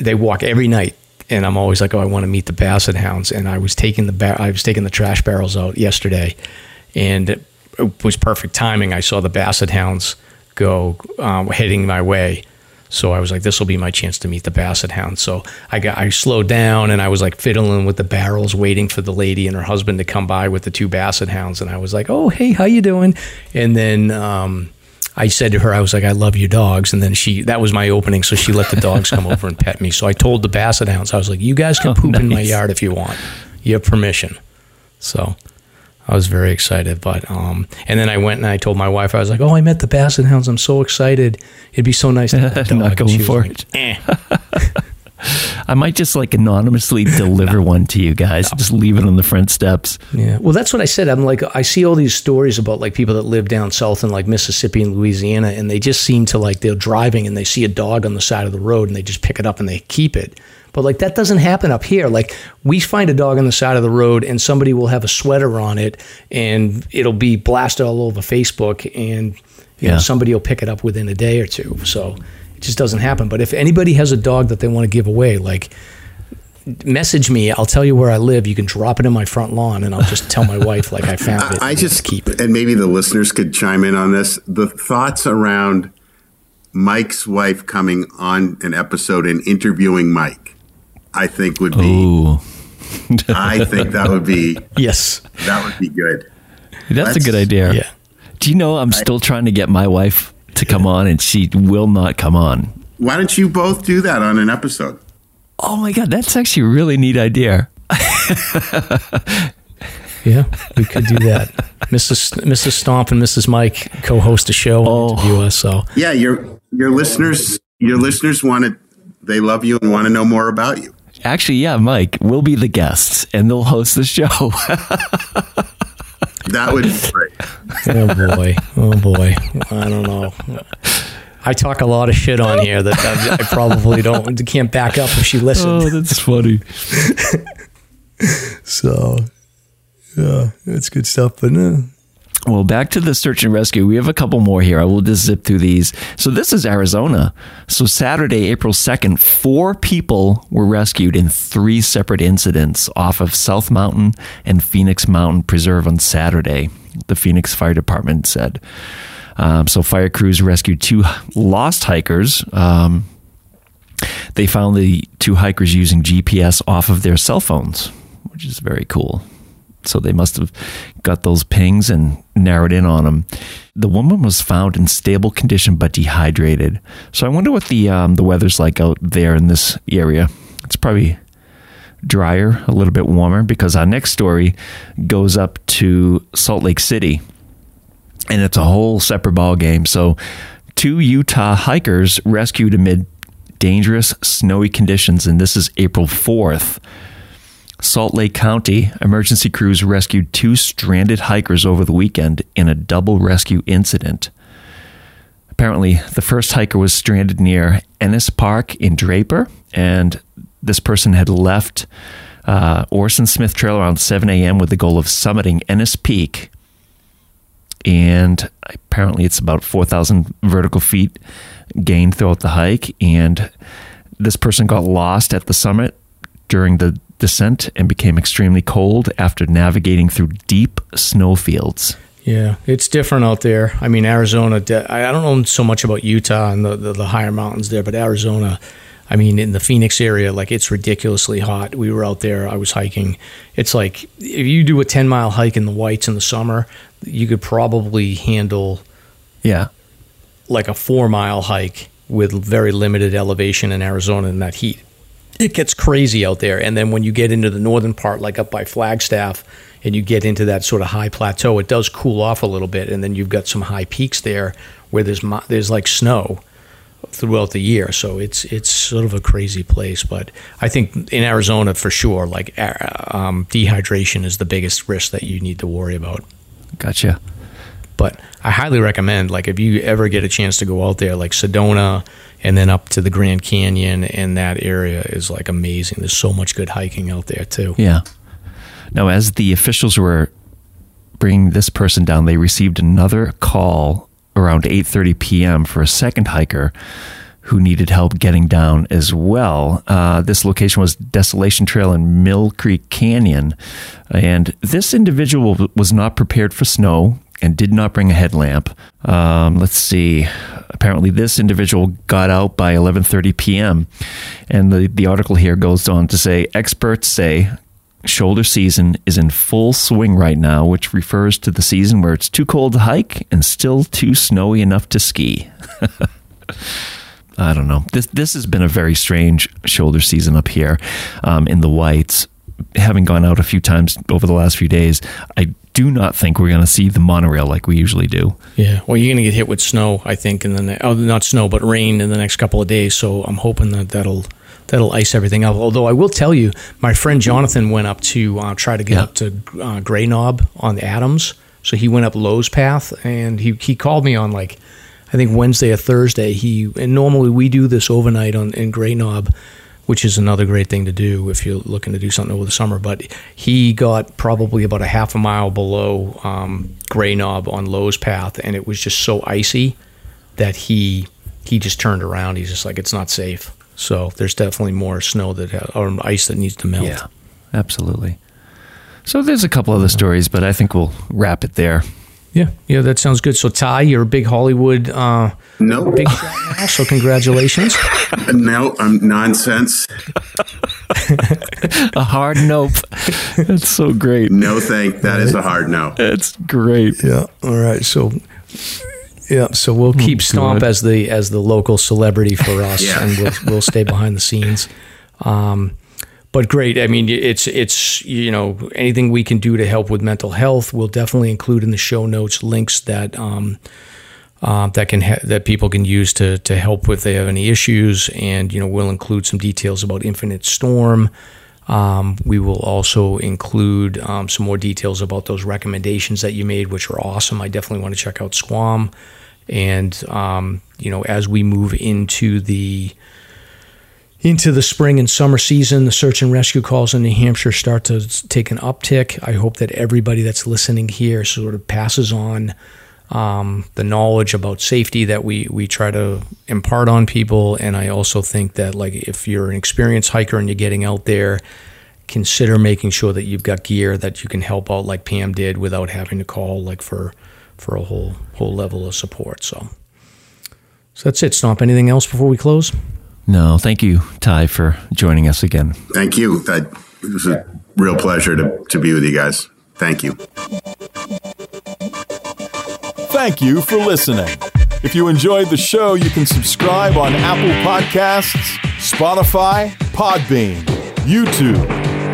they walk every night. And I'm always like, oh, I want to meet the basset hounds. And I was taking the I was taking the trash barrels out yesterday, and it, it was perfect timing. I saw the basset hounds go um, heading my way. So I was like, this will be my chance to meet the basset hound. So I got, I slowed down and I was like fiddling with the barrels, waiting for the lady and her husband to come by with the two basset hounds. And I was like, oh, hey, how you doing? And then, um, I said to her, I was like, I love your dogs. And then she, that was my opening. So she let the dogs come over and pet me. So I told the basset hounds, I was like, you guys can Oh, poop in my yard if you want. You have permission. So I was very excited. But um, and then I went and I told my wife, I was like, "Oh, I met the Basset Hounds. I'm so excited. It'd be so nice to have a dog." Not going for like, it. "Eh." I might just like anonymously deliver one to you guys. Just leave it on the front steps. Yeah. Well, that's what I said. I'm like, I see all these stories about like people that live down south in like Mississippi and Louisiana, and they just seem to like they're driving and they see a dog on the side of the road and they just pick it up and they keep it. But like that doesn't happen up here. Like we find a dog on the side of the road and somebody will have a sweater on it and it'll be blasted all over Facebook and you know somebody will pick it up within a day or two. So it just doesn't happen. But if anybody has a dog that they want to give away, like message me. I'll tell you where I live. You can drop it in my front lawn, and I'll just tell my wife like I found it. I and just keep it. and maybe the listeners could chime in on this. The thoughts around Mike's wife coming on an episode and interviewing Mike, I think would be. Ooh, I think that would be Yes. that would be good. that's a Let's- good idea. Yeah. Do you know I'm still trying to get my wife to come on, and she will not come on. Why don't you both do that on an episode? Oh my god, that's actually a really neat idea. Yeah, we could do that. Mrs. Mrs. Stomp and Mrs. Mike co-host a show and Oh. interview us. So Yeah, your your listeners your listeners want to they love you and want to know more about you. Actually, yeah, Mike, we'll be the guests and they'll host the show. That would be great. oh boy, oh boy, I don't know. I talk a lot of shit on here that I, I probably don't can't back up if she listened. Oh, that's funny. So yeah, it's good stuff. But uh, Well, back to the search and rescue. We have a couple more here. I will just zip through these. So this is Arizona. So Saturday, April 2nd, four people were rescued in three separate incidents off of South Mountain and Phoenix Mountain Preserve on Saturday, the Phoenix Fire Department said. Um, so fire crews rescued two lost hikers. Um, they found the two hikers using GPS off of their cell phones, which is very cool. So they must have got those pings and narrowed in on them. The woman was found in stable condition but dehydrated. So I wonder what the um, the weather's like out there in this area. It's probably drier, a little bit warmer, because our next story goes up to Salt Lake City, and it's a whole separate ball game. So, two Utah hikers rescued amid dangerous snowy conditions, and this is April fourth. Salt Lake County emergency crews rescued two stranded hikers over the weekend in a double rescue incident. Apparently, the first hiker was stranded near Ennis Park in Draper, and this person had left uh, Orson Smith Trail around 7 a.m. with the goal of summiting Ennis Peak. And apparently, it's about 4,000 vertical feet gained throughout the hike. And this person got lost at the summit during the descent and became extremely cold after navigating through deep snowfields. yeah, it's different out there. I mean, Arizona. I don't know so much about Utah and the, the the higher mountains there, but Arizona. I mean, in the Phoenix area, like it's ridiculously hot. We were out there. I was hiking. It's like if you do a ten mile hike in the whites in the summer, you could probably handle Yeah. like a four mile hike with very limited elevation in Arizona in that heat. It gets crazy out there. And then when you get into the northern part, like up by Flagstaff, and you get into that sort of high plateau, it does cool off a little bit. And then you've got some high peaks there where there's there's like snow throughout the year. So it's it's sort of a crazy place. But I think in Arizona for sure, like uh, um, dehydration is the biggest risk that you need to worry about. Gotcha. But I highly recommend, like, if you ever get a chance to go out there, like Sedona and then up to the Grand Canyon, and that area is like amazing. There's so much good hiking out there, too. Yeah. Now, as the officials were bringing this person down, they received another call around 8:30 p.m. for a second hiker who needed help getting down as well. Uh, this location was Desolation Trail in Mill Creek Canyon, and this individual was not prepared for snow and did not bring a headlamp. Um, let's see. Apparently, this individual got out by 11:30 p.m. And the the article here goes on to say experts say shoulder season is in full swing right now, which refers to the season where it's too cold to hike and still too snowy enough to ski. I don't know. This this has been a very strange shoulder season up here um, in the whites. Having gone out a few times over the last few days, I do not think we're going to see the monorail like we usually do. Yeah. Well, you're going to get hit with snow, I think, in the ne- oh, not snow, but rain in the next couple of days. So I'm hoping that that'll that'll ice everything up. Although I will tell you, my friend Jonathan went up to uh, try to get Yeah. up to uh, Gray Knob on Adams. So he went up Lowe's Path, and he he called me on like I think Wednesday or Thursday. He and normally we do this overnight on in Gray Knob, which is another great thing to do if you're looking to do something over the summer. But he got probably about a half a mile below um, Gray Knob on Lowe's Path, and it was just so icy that he he just turned around. He's just like it's not safe. So there's definitely more snow that ha- or ice that needs to melt. Yeah, absolutely. So there's a couple other stories, but I think we'll wrap it there. Yeah, yeah. That sounds good. So Ty, you're a big Hollywood uh, No, big shot now. So congratulations. no, I'm nonsense. A hard nope. That's so great. No, thank. That is a hard no. That's great. Yeah. All right. So yeah. So we'll keep Stomp God. as the as the local celebrity for us, Yeah. and we'll we'll stay behind the scenes. Um, but great. I mean, it's it's you know anything we can do to help with mental health. We'll definitely include in the show notes links that. Um, uh, that can ha- that people can use to to help if they have any issues, and you know we'll include some details about Infinite Storm. Um, we will also include um, some more details about those recommendations that you made, which are awesome. I definitely want to check out Squam, and um, you know as we move into the into the spring and summer season, the search and rescue calls in New Hampshire start to take an uptick. I hope that everybody that's listening here sort of passes on um, the knowledge about safety that we we try to impart on people. And I also think that like if you're an experienced hiker and you're getting out there, consider making sure that you've got gear that you can help out like Pam did without having to call like for for a whole whole level of support. So. So that's it, Stomp. Anything else before we close? No, thank you, Ty, for joining us again. Thank you. It was a real pleasure to, to be with you guys. Thank you. Thank you for listening. If you enjoyed the show, you can subscribe on Apple Podcasts, Spotify, Podbean, YouTube,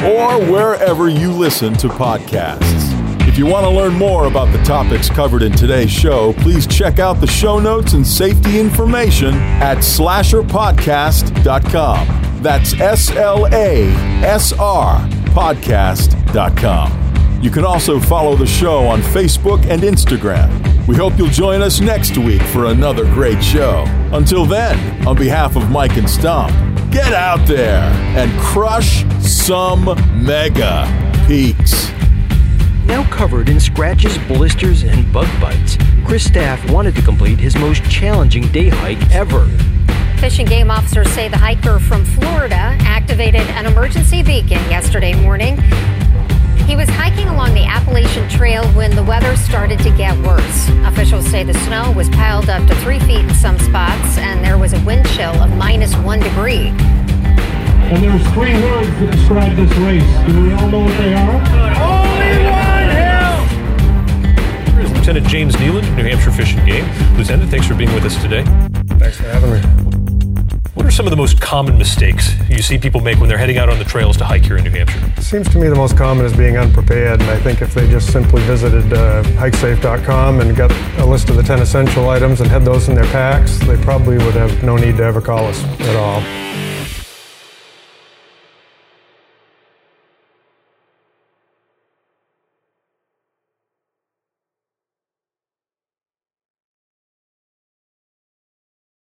or wherever you listen to podcasts. If you want to learn more about the topics covered in today's show, please check out the show notes and safety information at slasrpodcast.com. That's S L A S R podcast.com. You can also follow the show on Facebook and Instagram. We hope you'll join us next week for another great show. Until then, on behalf of Mike and Stomp, get out there and crush some mega peaks. Now covered in scratches, blisters, and bug bites, Chris Staff wanted to complete his most challenging day hike ever. Fish and game officers say the hiker from Florida activated an emergency beacon yesterday morning. He was hiking along the Appalachian Trail when the weather started to get worse. Officials say the snow was piled up to three feet in some spots, and there was a wind chill of minus one degree. And there's three words that describe this race. Do we all know what they are? Here's Lieutenant James Kneeland, New Hampshire Fish and Game. Lieutenant, thanks for being with us today. Thanks for having me. What are some of the most common mistakes you see people make when they're heading out on the trails to hike here in New Hampshire? Seems to me the most common is being unprepared, and I think if they just simply visited uh, hikesafe.com and got a list of the 10 essential items and had those in their packs, they probably would have no need to ever call us at all.